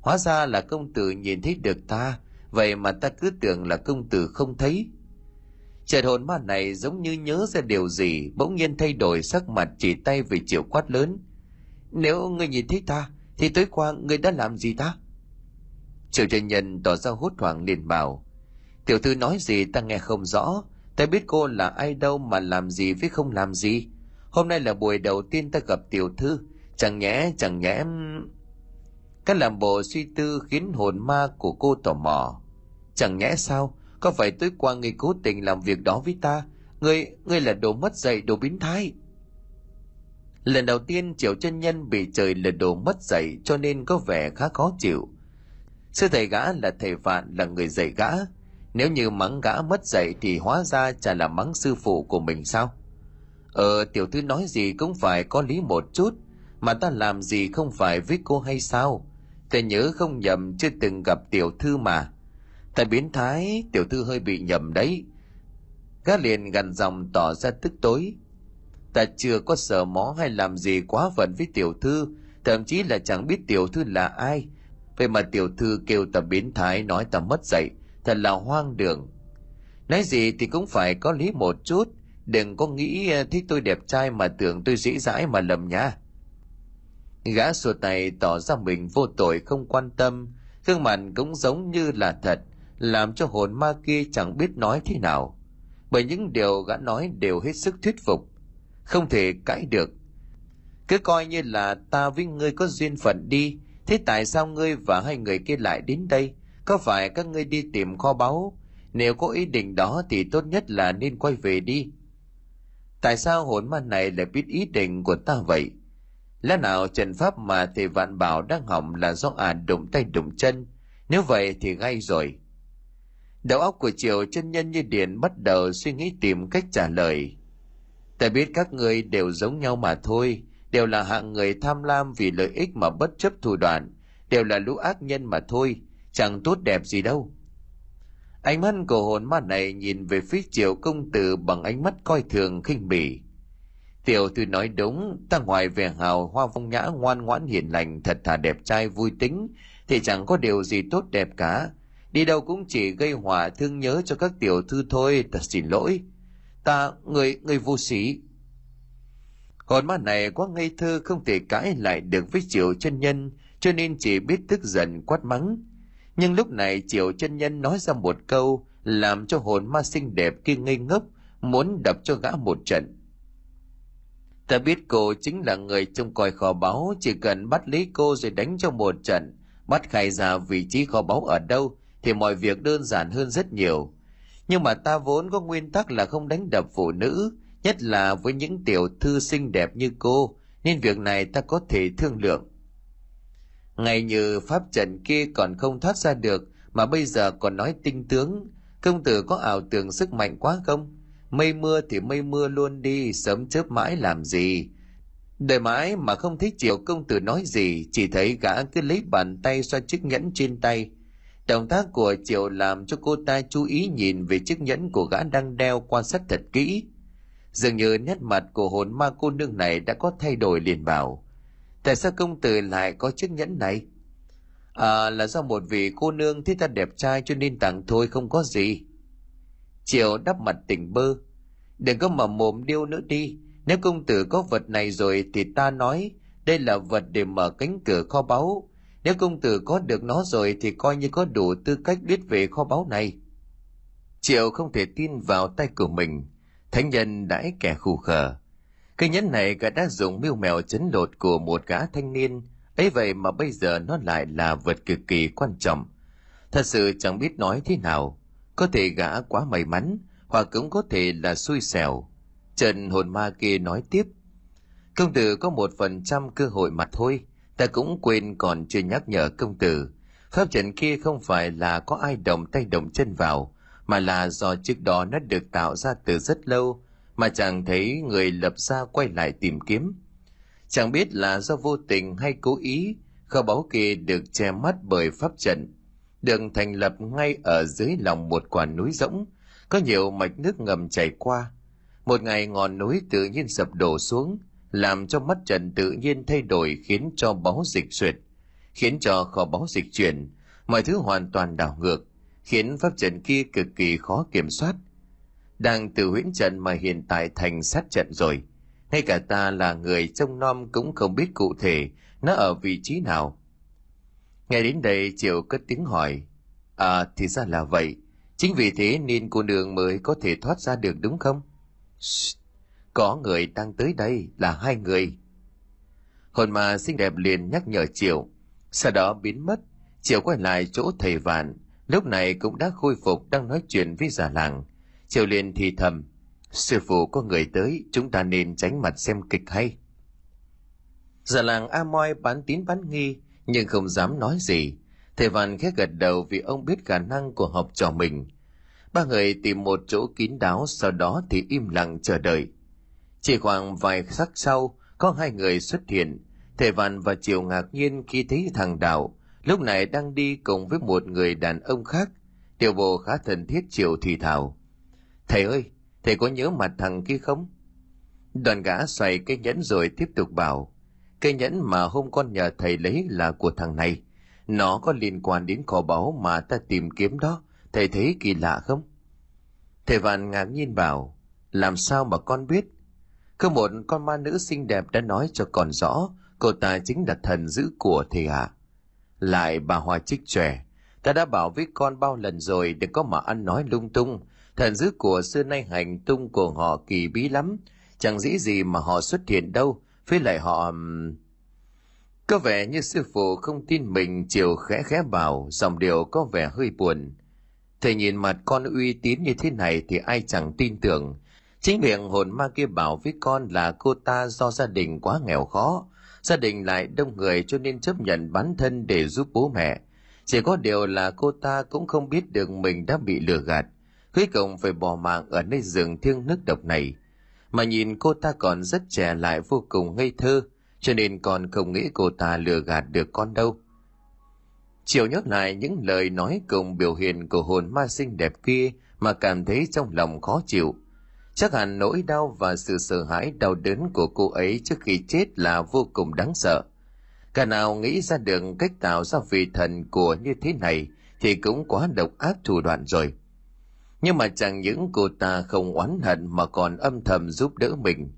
Hóa ra là công tử nhìn thấy được ta vậy mà ta cứ tưởng là công tử không thấy. Chợt hồn ma này giống như nhớ ra điều gì, bỗng nhiên thay đổi sắc mặt, chỉ tay về triệu quát lớn. Nếu ngươi nhìn thấy ta, thì tối qua ngươi đã làm gì ta? Triệu chân nhân tỏ ra hốt hoảng liền bảo, tiểu thư nói gì ta nghe không rõ. Ta biết cô là ai đâu mà làm gì với không làm gì. Hôm nay là buổi đầu tiên ta gặp tiểu thư. Chẳng nhẽ chẳng nhẽ các làm bộ suy tư khiến hồn ma của cô tò mò chẳng nhẽ sao? Có phải tối qua ngươi cố tình làm việc đó với ta? Ngươi ngươi là đồ mất dạy, đồ biến thái. Lần đầu tiên triệu chân nhân bị trời lật đồ mất dạy, cho nên có vẻ khá khó chịu. Sư thầy gã là thầy vạn, là người dạy gã. Nếu như mắng gã mất dạy thì hóa ra chả là mắng sư phụ của mình sao? Ờ tiểu thư nói gì cũng phải có lý một chút. Mà ta làm gì không phải với cô hay sao? Ta nhớ không nhầm, chưa từng gặp tiểu thư mà tại biến thái, tiểu thư hơi bị nhầm đấy. Gã liền gần dòng tỏ ra tức tối. Ta chưa có sợ mó hay làm gì quá phận với tiểu thư, thậm chí là chẳng biết tiểu thư là ai. Vậy mà tiểu thư kêu ta biến thái, nói ta mất dạy, thật là hoang đường. Nói gì thì cũng phải có lý một chút, đừng có nghĩ ờ, thấy tôi đẹp trai mà tưởng tôi dĩ dãi mà lầm nha gã suột này tỏ ra mình vô tội, không quan tâm, gương mặt cũng giống như là thật làm cho hồn ma kia chẳng biết nói thế nào. Bởi những điều gã nói đều hết sức thuyết phục. Không thể cãi được. Cứ coi như là ta với ngươi có duyên phận đi, thế tại sao ngươi và hai người kia lại đến đây? Có phải các ngươi đi tìm kho báu? Nếu có ý định đó thì tốt nhất là nên quay về đi. Tại sao hồn ma này lại biết ý định của ta vậy? Lẽ nào trận pháp mà thầy vạn bảo đang hỏng là do ả à đụng tay đụng chân? Nếu vậy thì ngay rồi đầu óc của triều chân nhân như điện bắt đầu suy nghĩ tìm cách trả lời. Ta biết các người đều giống nhau mà thôi, đều là hạng người tham lam vì lợi ích mà bất chấp thủ đoạn, đều là lũ ác nhân mà thôi, chẳng tốt đẹp gì đâu. Ánh mắt của hồn ma này nhìn về phía triệu công tử bằng ánh mắt coi thường khinh bỉ. Tiểu thư nói đúng, ta ngoài vẻ hào hoa phong nhã ngoan ngoãn hiền lành, thật thà đẹp trai, vui tính, thì chẳng có điều gì tốt đẹp cả đi đâu cũng chỉ gây hỏa thương nhớ cho các tiểu thư thôi ta xin lỗi. Ta, người người vô sĩ. Hồn ma này quá ngây thơ, không thể cãi lại được với triệu chân nhân, cho nên chỉ biết tức giận quát mắng. Nhưng lúc này triệu chân nhân nói ra một câu làm cho hồn ma xinh đẹp kia ngây ngốc, muốn đập cho gã một trận. Ta biết cô chính là người trông coi kho báu, chỉ cần bắt lấy cô rồi đánh cho một trận, bắt khai ra vị trí kho báu ở đâu thì mọi việc đơn giản hơn rất nhiều. Nhưng mà ta vốn có nguyên tắc là không đánh đập phụ nữ, nhất là với những tiểu thư xinh đẹp như cô, nên việc này ta có thể thương lượng. Ngày như pháp trận kia còn không thoát ra được, mà bây giờ còn nói tinh tướng, công tử có ảo tưởng sức mạnh quá không? Mây mưa thì mây mưa luôn đi, sớm chớp mãi làm gì? Đợi mãi mà không thấy chiều công tử nói gì, chỉ thấy gã cứ lấy bàn tay xoa chiếc nhẫn trên tay động tác của triệu làm cho cô ta chú ý nhìn về chiếc nhẫn của gã đang đeo quan sát thật kỹ. Dường như nét mặt của hồn ma cô nương này đã có thay đổi liền bảo, tại sao công tử lại có chiếc nhẫn này? À là do một vị cô nương thấy ta đẹp trai cho nên tặng thôi, không có gì. Triệu đắp mặt tỉnh bơ, đừng có mà mồm điêu nữa đi. Nếu công tử có vật này rồi thì ta nói, đây là vật để mở cánh cửa kho báu nếu công tử có được nó rồi thì coi như có đủ tư cách biết về kho báu này. Triệu không thể tin vào tay của mình. Thánh nhân đãi kẻ khù khờ. Cây nhẫn này gã đã dùng mưu mèo chấn lột của một gã thanh niên. Ấy vậy mà bây giờ nó lại là vật cực kỳ quan trọng. Thật sự chẳng biết nói thế nào. Có thể gã quá may mắn, hoặc cũng có thể là xui xẻo. Trần hồn ma kia nói tiếp. Công tử có một phần trăm cơ hội mà thôi ta cũng quên còn chưa nhắc nhở công tử. Pháp trận kia không phải là có ai động tay động chân vào, mà là do trước đó nó được tạo ra từ rất lâu, mà chẳng thấy người lập ra quay lại tìm kiếm. Chẳng biết là do vô tình hay cố ý, kho báu kia được che mắt bởi pháp trận, được thành lập ngay ở dưới lòng một quả núi rỗng, có nhiều mạch nước ngầm chảy qua. Một ngày ngọn núi tự nhiên sập đổ xuống làm cho mắt trận tự nhiên thay đổi khiến cho báu dịch xuyệt khiến cho kho báu dịch chuyển, mọi thứ hoàn toàn đảo ngược, khiến pháp trận kia cực kỳ khó kiểm soát. Đang từ huyễn trận mà hiện tại thành sát trận rồi. Ngay cả ta là người trông nom cũng không biết cụ thể nó ở vị trí nào. Nghe đến đây Triệu cất tiếng hỏi. À thì ra là vậy. Chính vì thế nên cô nương mới có thể thoát ra được đúng không? Shh, có người đang tới đây là hai người. Hồn ma xinh đẹp liền nhắc nhở Triệu. Sau đó biến mất. Triệu quay lại chỗ thầy vạn. Lúc này cũng đã khôi phục đang nói chuyện với già làng. Triệu liền thì thầm. Sư phụ có người tới, chúng ta nên tránh mặt xem kịch hay. Già làng A Moi bán tín bán nghi, nhưng không dám nói gì. Thầy Văn khẽ gật đầu vì ông biết khả năng của học trò mình. Ba người tìm một chỗ kín đáo, sau đó thì im lặng chờ đợi. Chỉ khoảng vài khắc sau, có hai người xuất hiện. Thầy Văn và Triều ngạc nhiên khi thấy thằng Đạo, lúc này đang đi cùng với một người đàn ông khác. Tiểu bộ khá thân thiết Triều thì thảo. Thầy ơi, thầy có nhớ mặt thằng kia không? Đoàn gã xoay cái nhẫn rồi tiếp tục bảo. Cây nhẫn mà hôm con nhờ thầy lấy là của thằng này. Nó có liên quan đến kho báu mà ta tìm kiếm đó. Thầy thấy kỳ lạ không? Thầy Vạn ngạc nhiên bảo. Làm sao mà con biết? Cơ một con ma nữ xinh đẹp đã nói cho con rõ. Cô ta chính là thần giữ của thầy ạ. À. Lại bà Hoa trích trẻ. Ta đã bảo với con bao lần rồi, đừng có mà ăn nói lung tung. Thần dữ của xưa nay hành tung của họ kỳ bí lắm. Chẳng dĩ gì mà họ xuất hiện đâu với lại họ có vẻ như sư phụ không tin mình, chiều khẽ khẽ bảo, dòng điệu có vẻ hơi buồn thầy nhìn mặt con uy tín như thế này thì ai chẳng tin tưởng chính miệng hồn ma kia bảo với con là cô ta do gia đình quá nghèo khó. Gia đình lại đông người cho nên chấp nhận bán thân để giúp bố mẹ. Chỉ có điều là cô ta cũng không biết được mình đã bị lừa gạt. Cuối cùng phải bỏ mạng ở nơi rừng thiêng nước độc này. Mà nhìn cô ta còn rất trẻ lại vô cùng ngây thơ, cho nên con không nghĩ cô ta lừa gạt được con đâu. Chiều nhớ lại những lời nói cùng biểu hiện của hồn ma xinh đẹp kia mà cảm thấy trong lòng khó chịu chắc hẳn nỗi đau và sự sợ hãi đau đớn của cô ấy trước khi chết là vô cùng đáng sợ. Cả nào nghĩ ra được cách tạo ra vị thần của như thế này thì cũng quá độc ác thủ đoạn rồi. Nhưng mà chẳng những cô ta không oán hận mà còn âm thầm giúp đỡ mình.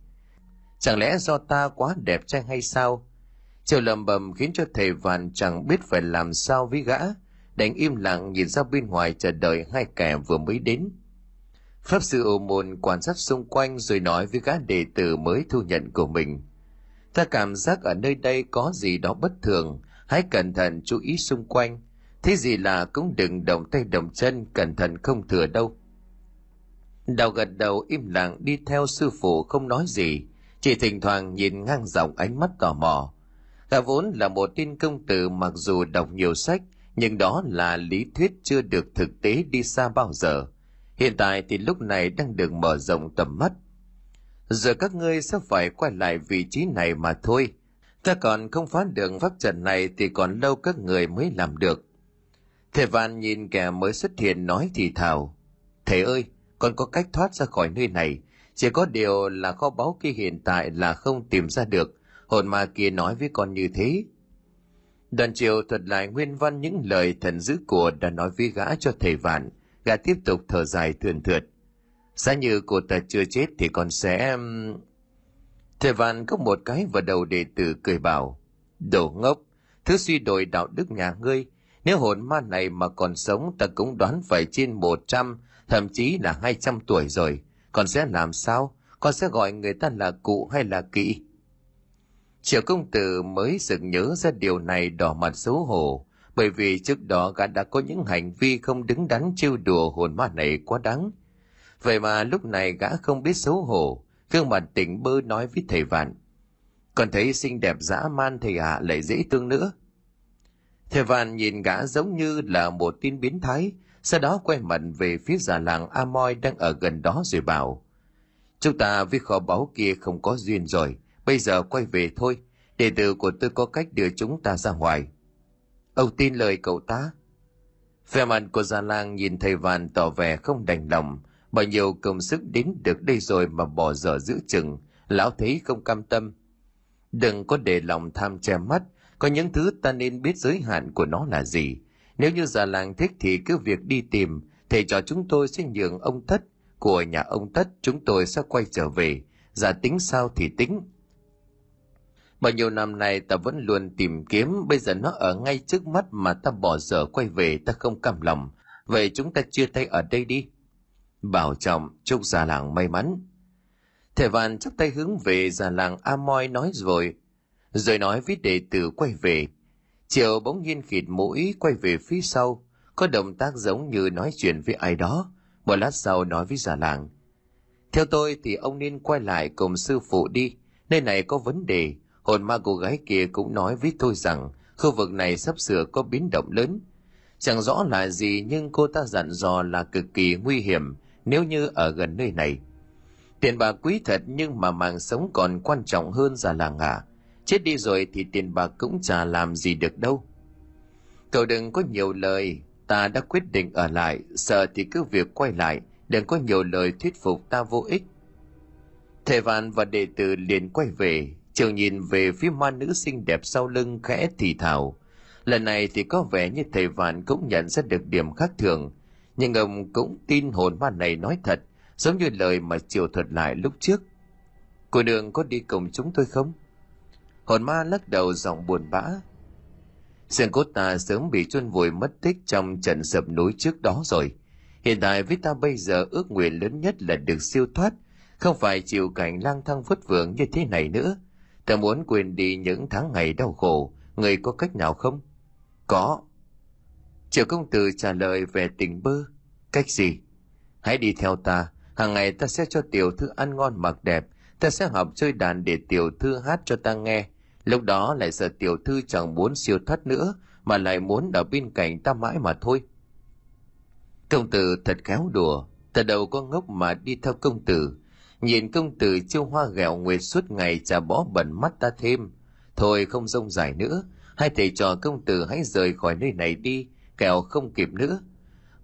Chẳng lẽ do ta quá đẹp trai hay sao? Chiều lầm bầm khiến cho thầy vạn chẳng biết phải làm sao với gã, đành im lặng nhìn ra bên ngoài chờ đợi hai kẻ vừa mới đến pháp sư ô môn quan sát xung quanh rồi nói với gã đệ tử mới thu nhận của mình. Ta cảm giác ở nơi đây có gì đó bất thường, hãy cẩn thận chú ý xung quanh. Thế gì là cũng đừng động tay động chân, cẩn thận không thừa đâu. Đào gật đầu im lặng đi theo sư phụ không nói gì, chỉ thỉnh thoảng nhìn ngang dòng ánh mắt tò mò. Gã vốn là một tin công tử mặc dù đọc nhiều sách, nhưng đó là lý thuyết chưa được thực tế đi xa bao giờ hiện tại thì lúc này đang được mở rộng tầm mắt. Giờ các ngươi sẽ phải quay lại vị trí này mà thôi. Ta còn không phá được pháp trận này thì còn lâu các người mới làm được. Thầy văn nhìn kẻ mới xuất hiện nói thì thào, thầy ơi, con có cách thoát ra khỏi nơi này. Chỉ có điều là kho báu kia hiện tại là không tìm ra được. Hồn ma kia nói với con như thế. Đoàn triều thuật lại nguyên văn những lời thần dữ của đã nói với gã cho thầy vạn gã tiếp tục thở dài thườn thượt. Giá như cô ta chưa chết thì con sẽ thầy vạn có một cái vào đầu đệ tử cười bảo, đồ ngốc, thứ suy đổi đạo đức nhà ngươi. Nếu hồn ma này mà còn sống, ta cũng đoán phải trên một trăm, thậm chí là hai trăm tuổi rồi. Con sẽ làm sao? Con sẽ gọi người ta là cụ hay là kỵ? Triệu công tử mới sực nhớ ra điều này đỏ mặt xấu hổ bởi vì trước đó gã đã có những hành vi không đứng đắn trêu đùa hồn ma này quá đáng. Vậy mà lúc này gã không biết xấu hổ, gương mặt tỉnh bơ nói với thầy vạn. Còn thấy xinh đẹp dã man thầy hạ lại dễ thương nữa. Thầy vạn nhìn gã giống như là một tin biến thái, sau đó quay mặt về phía già làng Amoy đang ở gần đó rồi bảo, chúng ta với kho báu kia không có duyên rồi, bây giờ quay về thôi, đệ tử của tôi có cách đưa chúng ta ra ngoài ông tin lời cậu ta. Vẻ mặt của già Lang nhìn thầy vàn tỏ vẻ không đành lòng. Bao nhiêu công sức đến được đây rồi mà bỏ dở giữ chừng. Lão thấy không cam tâm. Đừng có để lòng tham che mắt. Có những thứ ta nên biết giới hạn của nó là gì. Nếu như già làng thích thì cứ việc đi tìm. Thầy cho chúng tôi sẽ nhường ông thất. Của nhà ông thất, chúng tôi sẽ quay trở về. Giả tính sao thì tính mà nhiều năm nay ta vẫn luôn tìm kiếm, bây giờ nó ở ngay trước mắt mà ta bỏ dở quay về, ta không cam lòng. Vậy chúng ta chia tay ở đây đi. Bảo trọng, chúc già làng may mắn. Thầy vạn chắp tay hướng về già làng a moi nói rồi rồi nói với đệ tử quay về. Chiều bỗng nhiên khịt mũi quay về phía sau, có động tác giống như nói chuyện với ai đó. Một lát sau nói với già làng, theo tôi thì ông nên quay lại cùng sư phụ đi, nơi này có vấn đề hồn ma cô gái kia cũng nói với tôi rằng khu vực này sắp sửa có biến động lớn. Chẳng rõ là gì nhưng cô ta dặn dò là cực kỳ nguy hiểm nếu như ở gần nơi này. Tiền bạc quý thật nhưng mà mạng sống còn quan trọng hơn già làng à chết đi rồi thì tiền bạc cũng chả làm gì được đâu. Cậu đừng có nhiều lời, ta đã quyết định ở lại, sợ thì cứ việc quay lại, đừng có nhiều lời thuyết phục ta vô ích. Thầy vạn và đệ tử liền quay về chiều nhìn về phía ma nữ xinh đẹp sau lưng khẽ thì thào. Lần này thì có vẻ như thầy vạn cũng nhận ra được điểm khác thường. Nhưng ông cũng tin hồn ma này nói thật, giống như lời mà triều thuật lại lúc trước. Cô đường có đi cùng chúng tôi không? Hồn ma lắc đầu giọng buồn bã. Xương cốt ta sớm bị chôn vùi mất tích trong trận sập núi trước đó rồi. Hiện tại với ta bây giờ ước nguyện lớn nhất là được siêu thoát, không phải chịu cảnh lang thang vất vưởng như thế này nữa ta muốn quên đi những tháng ngày đau khổ. Người có cách nào không? Có. Triệu công tử trả lời về tình bơ. Cách gì? Hãy đi theo ta. Hàng ngày ta sẽ cho tiểu thư ăn ngon mặc đẹp. Ta sẽ học chơi đàn để tiểu thư hát cho ta nghe. Lúc đó lại sợ tiểu thư chẳng muốn siêu thoát nữa, mà lại muốn ở bên cạnh ta mãi mà thôi. Công tử thật khéo đùa. Ta đâu có ngốc mà đi theo công tử nhìn công tử chiêu hoa ghẹo nguyệt suốt ngày chả bó bẩn mắt ta thêm. Thôi không rông dài nữa, hai thầy trò công tử hãy rời khỏi nơi này đi, kẻo không kịp nữa.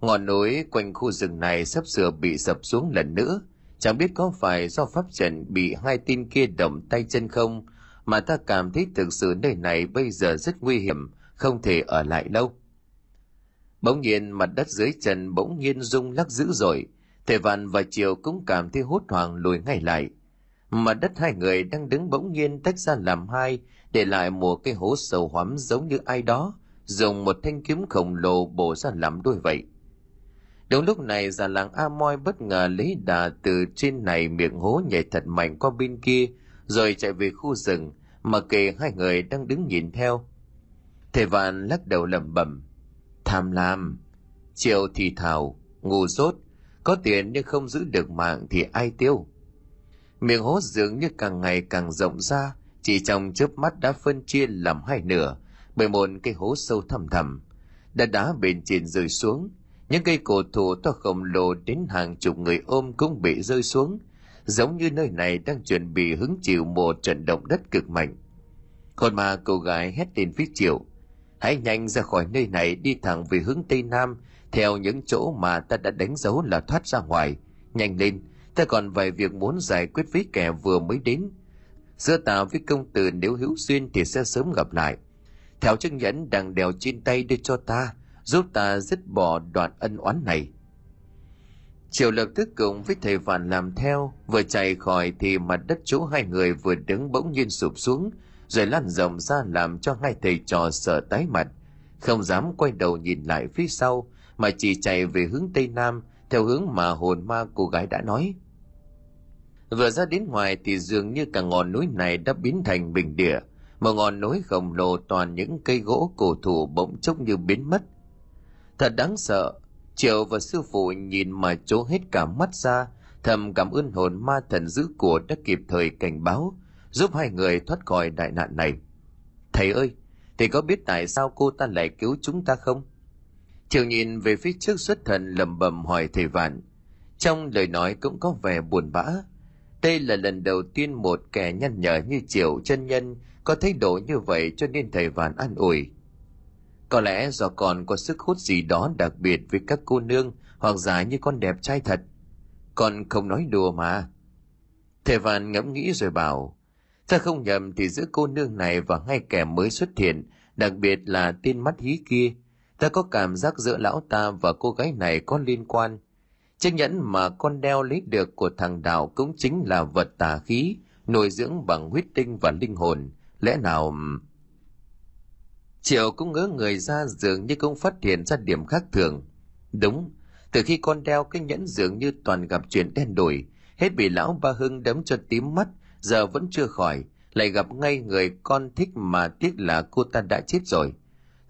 Ngọn núi quanh khu rừng này sắp sửa bị sập xuống lần nữa. Chẳng biết có phải do pháp trận bị hai tin kia động tay chân không, mà ta cảm thấy thực sự nơi này bây giờ rất nguy hiểm, không thể ở lại lâu. Bỗng nhiên mặt đất dưới chân bỗng nhiên rung lắc dữ dội thầy vạn và triều cũng cảm thấy hốt hoảng lùi ngay lại. Mà đất hai người đang đứng bỗng nhiên tách ra làm hai, để lại một cái hố sâu hoắm giống như ai đó, dùng một thanh kiếm khổng lồ bổ ra làm đôi vậy. Đúng lúc này, già làng a moi bất ngờ lấy đà từ trên này miệng hố nhảy thật mạnh qua bên kia, rồi chạy về khu rừng, mà kề hai người đang đứng nhìn theo. Thầy vạn lắc đầu lẩm bẩm, tham lam. Chiều thì thảo ngu dốt có tiền nhưng không giữ được mạng thì ai tiêu? Miệng hố dường như càng ngày càng rộng ra, chỉ trong chớp mắt đã phân chia làm hai nửa, bởi một cái hố sâu thẳm thẳm. Đã đá bên trên rơi xuống, những cây cổ thụ to khổng lồ đến hàng chục người ôm cũng bị rơi xuống, giống như nơi này đang chuẩn bị hứng chịu một trận động đất cực mạnh. Hồn mà cô gái hét lên phía triệu, hãy nhanh ra khỏi nơi này, đi thẳng về hướng tây nam theo những chỗ mà ta đã đánh dấu là thoát ra ngoài nhanh lên ta còn vài việc muốn giải quyết với kẻ vừa mới đến. Giữa ta với công tử nếu hữu duyên thì sẽ sớm gặp lại. Theo chiếc nhẫn đang đèo trên tay đưa cho ta giúp ta dứt bỏ đoạn ân oán này. Triệu lập tức cùng với thầy Vạn làm theo, vừa chạy khỏi thì mặt đất chỗ hai người vừa đứng bỗng nhiên sụp xuống, rồi lan rộng ra làm cho hai thầy trò sợ tái mặt, không dám quay đầu nhìn lại phía sau, mà chỉ chạy về hướng Tây Nam, theo hướng mà hồn ma cô gái đã nói. Vừa ra đến ngoài thì dường như cả ngọn núi này đã biến thành bình địa, một ngọn núi khổng lồ toàn những cây gỗ cổ thụ bỗng chốc như biến mất. Thật đáng sợ, Triệu và sư phụ nhìn mà trố hết cả mắt ra, thầm cảm ơn hồn ma thần dữ của đã kịp thời cảnh báo, giúp hai người thoát khỏi đại nạn này. Thầy ơi, thầy có biết tại sao cô ta lại cứu chúng ta không? Triệu nhìn về phía trước xuất thần lầm bầm hỏi thầy Vạn. Trong lời nói cũng có vẻ buồn bã. Đây là lần đầu tiên một kẻ nhăn nhở như Triệu chân nhân có thái độ như vậy cho nên thầy Vạn an ủi. Có lẽ do còn có sức hút gì đó đặc biệt với các cô nương hoặc giả như con đẹp trai thật. Con không nói đùa mà. Thầy Vạn ngẫm nghĩ rồi bảo, Ta không nhầm thì giữa cô nương này và ngay kẻ mới xuất hiện, đặc biệt là tên mắt hí kia, ta có cảm giác giữa lão ta và cô gái này có liên quan. Chiếc nhẫn mà con đeo lấy được của thằng Đạo cũng chính là vật tà khí, nuôi dưỡng bằng huyết tinh và linh hồn. Lẽ nào... Triệu cũng ngỡ người ra dường như cũng phát hiện ra điểm khác thường. Đúng, từ khi con đeo cái nhẫn dường như toàn gặp chuyện đen đổi, hết bị lão ba hưng đấm cho tím mắt, giờ vẫn chưa khỏi, lại gặp ngay người con thích mà tiếc là cô ta đã chết rồi.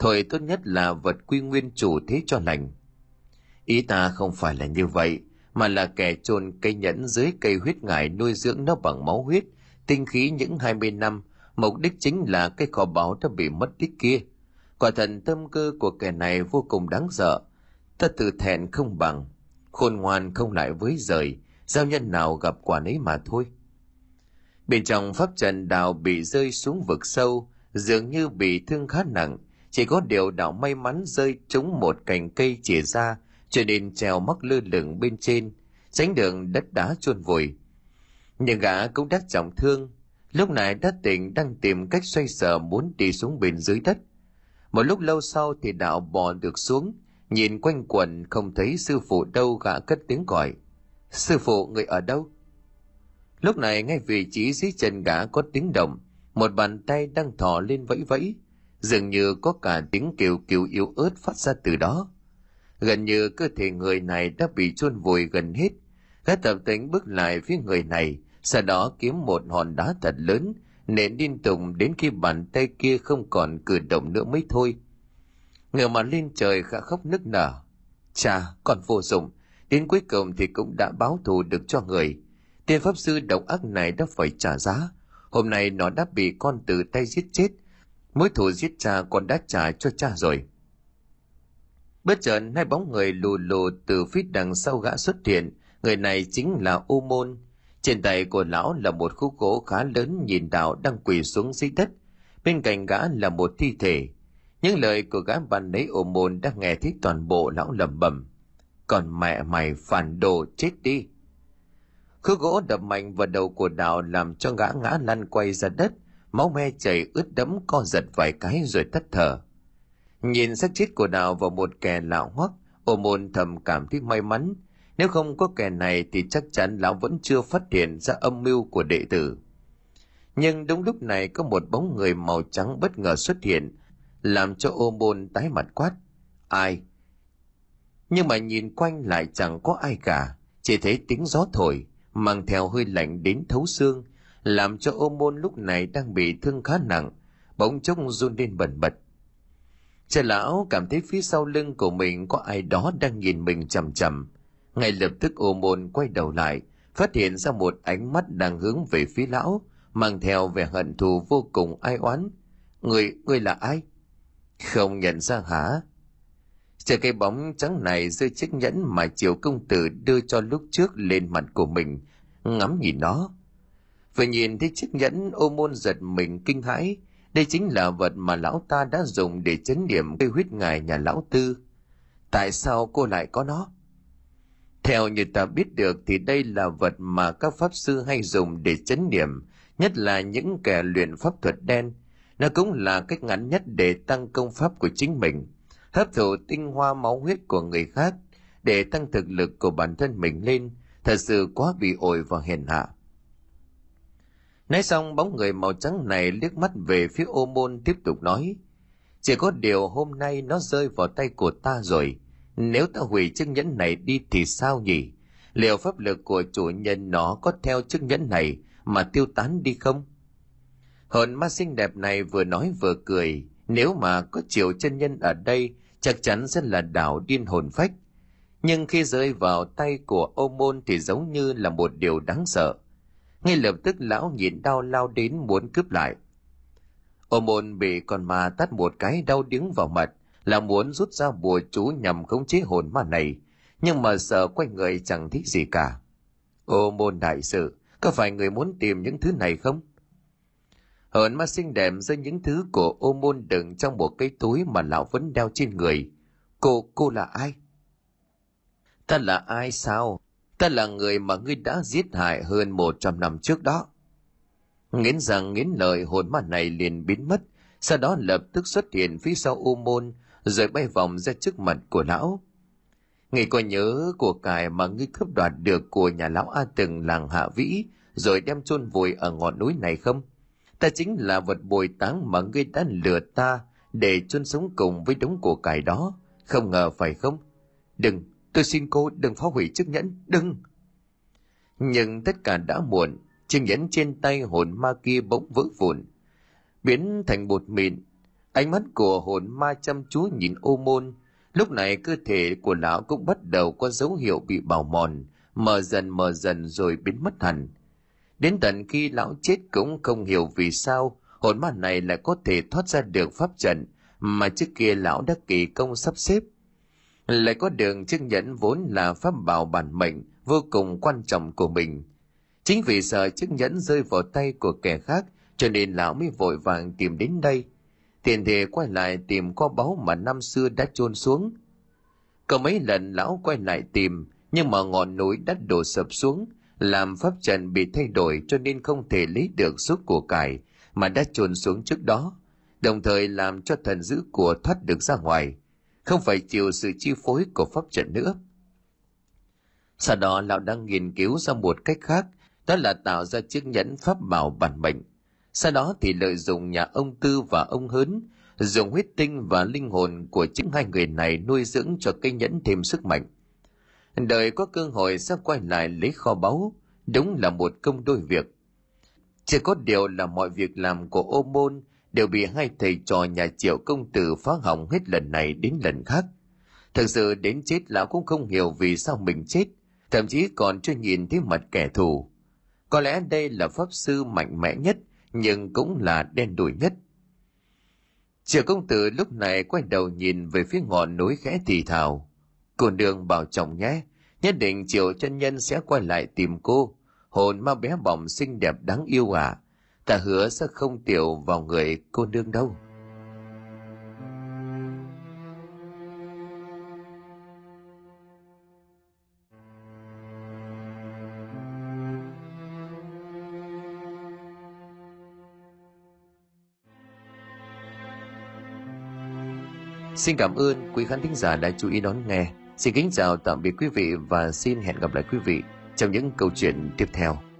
Thôi tốt nhất là vật quy nguyên chủ thế cho lành. Ý ta không phải là như vậy, mà là kẻ chôn cây nhẫn dưới cây huyết ngải nuôi dưỡng nó bằng máu huyết, tinh khí những 20 năm, mục đích chính là cái kho báu đã bị mất tích kia. Quả thần tâm cơ của kẻ này vô cùng đáng sợ. Ta tự thẹn không bằng, khôn ngoan không lại với rời, giao nhân nào gặp quả nấy mà thôi. Bên trong pháp trận đào bị rơi xuống vực sâu, dường như bị thương khá nặng, chỉ có điều đạo may mắn rơi trúng một cành cây chìa ra, cho nên treo mắc lơ lửng bên trên, tránh đường đất đá chôn vùi. Nhưng gã cũng đã trọng thương, lúc này đất tỉnh đang tìm cách xoay sở muốn đi xuống bên dưới đất. Một lúc lâu sau thì đạo bò được xuống, nhìn quanh quần không thấy sư phụ đâu gã cất tiếng gọi. Sư phụ người ở đâu? Lúc này ngay vị trí dưới chân gã có tiếng động, một bàn tay đang thò lên vẫy vẫy, dường như có cả tiếng kêu kêu yếu ớt phát ra từ đó. Gần như cơ thể người này đã bị chôn vùi gần hết. Gã tập tính bước lại phía người này, sau đó kiếm một hòn đá thật lớn, nện liên tục đến khi bàn tay kia không còn cử động nữa mới thôi. Ngờ mà lên trời khả khóc nức nở. Chà, còn vô dụng, đến cuối cùng thì cũng đã báo thù được cho người. Tiên pháp sư độc ác này đã phải trả giá. Hôm nay nó đã bị con từ tay giết chết. Mối thù giết cha con đã trả cho cha rồi. Bất chợt, hai bóng người lù lù từ phía đằng sau gã xuất hiện. Người này chính là U Môn. Trên tay của lão là một khúc gỗ khá lớn nhìn đạo đang quỳ xuống dưới đất. Bên cạnh gã là một thi thể. Những lời của gã ban nấy ô Môn đã nghe thấy toàn bộ lão lẩm bẩm. Còn mẹ mày phản đồ chết đi. Khúc gỗ đập mạnh vào đầu của đạo làm cho gã ngã lăn quay ra đất. Máu me chảy ướt đẫm co giật vài cái rồi tắt thở Nhìn xác chết của Đào vào một kẻ lão hoắc, ô môn thầm cảm thấy may mắn. Nếu không có kẻ này thì chắc chắn lão vẫn chưa phát hiện ra âm mưu của đệ tử. Nhưng đúng lúc này có một bóng người màu trắng bất ngờ xuất hiện, làm cho ô môn tái mặt quát. Ai? Nhưng mà nhìn quanh lại chẳng có ai cả, chỉ thấy tiếng gió thổi, mang theo hơi lạnh đến thấu xương, làm cho ô môn lúc này đang bị thương khá nặng, bỗng chốc run lên bần bật. Cha lão cảm thấy phía sau lưng của mình có ai đó đang nhìn mình chầm chầm. Ngay lập tức ô môn quay đầu lại, phát hiện ra một ánh mắt đang hướng về phía lão, mang theo vẻ hận thù vô cùng ai oán. Người, người là ai? Không nhận ra hả? Chờ cái bóng trắng này rơi chiếc nhẫn mà triều công tử đưa cho lúc trước lên mặt của mình, ngắm nhìn nó. Vừa nhìn thấy chiếc nhẫn ô môn giật mình kinh hãi, đây chính là vật mà lão ta đã dùng để chấn điểm cây huyết ngài nhà lão tư. Tại sao cô lại có nó? Theo như ta biết được thì đây là vật mà các pháp sư hay dùng để chấn điểm, nhất là những kẻ luyện pháp thuật đen. Nó cũng là cách ngắn nhất để tăng công pháp của chính mình, hấp thụ tinh hoa máu huyết của người khác để tăng thực lực của bản thân mình lên, thật sự quá bị ổi và hèn hạ. Nói xong, bóng người màu trắng này liếc mắt về phía ô môn tiếp tục nói. Chỉ có điều hôm nay nó rơi vào tay của ta rồi. Nếu ta hủy chiếc nhẫn này đi thì sao nhỉ? Liệu pháp lực của chủ nhân nó có theo chiếc nhẫn này mà tiêu tán đi không? Hồn ma xinh đẹp này vừa nói vừa cười. Nếu mà có triệu chân nhân ở đây, chắc chắn sẽ là đảo điên hồn phách. Nhưng khi rơi vào tay của ô môn thì giống như là một điều đáng sợ ngay lập tức lão nhìn đau lao đến muốn cướp lại. Ô môn bị con ma tắt một cái đau điếng vào mặt, là muốn rút ra bùa chú nhằm khống chế hồn ma này, nhưng mà sợ quanh người chẳng thích gì cả. Ô môn đại sự, có phải người muốn tìm những thứ này không? Hồn ma xinh đẹp giữa những thứ của ô môn đựng trong một cái túi mà lão vẫn đeo trên người. Cô cô là ai? Ta là ai sao? Ta là người mà ngươi đã giết hại hơn một trăm năm trước đó. nghiến rằng nghiến lợi hồn ma này liền biến mất sau đó lập tức xuất hiện phía sau u môn rồi bay vòng ra trước mặt của lão Ngươi có nhớ của cải mà ngươi cướp đoạt được của nhà lão A Từng làng Hạ Vĩ rồi đem chôn vùi ở ngọn núi này không? Ta chính là vật bồi táng mà ngươi đã lừa ta để chôn sống cùng với đống của cải đó. Không ngờ phải không? Đừng, tôi xin cô đừng phá hủy chiếc nhẫn, đừng! Nhưng tất cả đã muộn, chiếc nhẫn trên tay hồn ma kia bỗng vỡ vụn, biến thành bột mịn. Ánh mắt của hồn ma chăm chú nhìn ô môn, Lúc này cơ thể của lão cũng bắt đầu có dấu hiệu bị bào mòn, mờ dần mờ dần rồi biến mất hẳn. Đến tận khi lão chết cũng không hiểu vì sao hồn ma này lại có thể thoát ra được pháp trận mà trước kia lão đã kỳ công sắp xếp. Lại có đường chứng nhẫn vốn là pháp bảo bản mệnh, vô cùng quan trọng của mình. Chính vì sợ chiếc nhẫn rơi vào tay của kẻ khác, cho nên lão mới vội vàng tìm đến đây. Tiền thể quay lại tìm kho báu mà năm xưa đã chôn xuống. Có mấy lần lão quay lại tìm, nhưng mà ngọn núi đã đổ sập xuống, làm pháp trận bị thay đổi cho nên không thể lấy được số của cải mà đã chôn xuống trước đó, đồng thời làm cho thần giữ của thoát được ra ngoài không phải chịu sự chi phối của pháp trận nữa sau đó lão đang nghiên cứu ra một cách khác đó là tạo ra chiếc nhẫn pháp bảo bản mệnh sau đó thì lợi dụng nhà ông Tư và ông Hớn, dùng huyết tinh và linh hồn của chính hai người này nuôi dưỡng cho cây nhẫn thêm sức mạnh. Đời có cơ hội sẽ quay lại lấy kho báu, đúng là một công đôi việc. Chỉ có điều là mọi việc làm của ô môn đều bị hai thầy trò nhà triệu công tử phá hỏng hết lần này đến lần khác. Thật sự đến chết lão cũng không hiểu vì sao mình chết, thậm chí còn chưa nhìn thấy mặt kẻ thù. Có lẽ đây là pháp sư mạnh mẽ nhất nhưng cũng là đen đủi nhất. Triệu công tử lúc này quay đầu nhìn về phía ngọn núi khẽ thì thào. Cô đường bảo chồng nhé, nhất định triệu chân nhân sẽ quay lại tìm cô. Hồn ma bé bỏng xinh đẹp đáng yêu à. Ta hứa sẽ không tiểu vào người cô nương đâu. Xin cảm ơn quý khán thính giả đã chú ý đón nghe. Xin kính chào, tạm biệt quý vị và xin hẹn gặp lại quý vị trong những câu chuyện tiếp theo.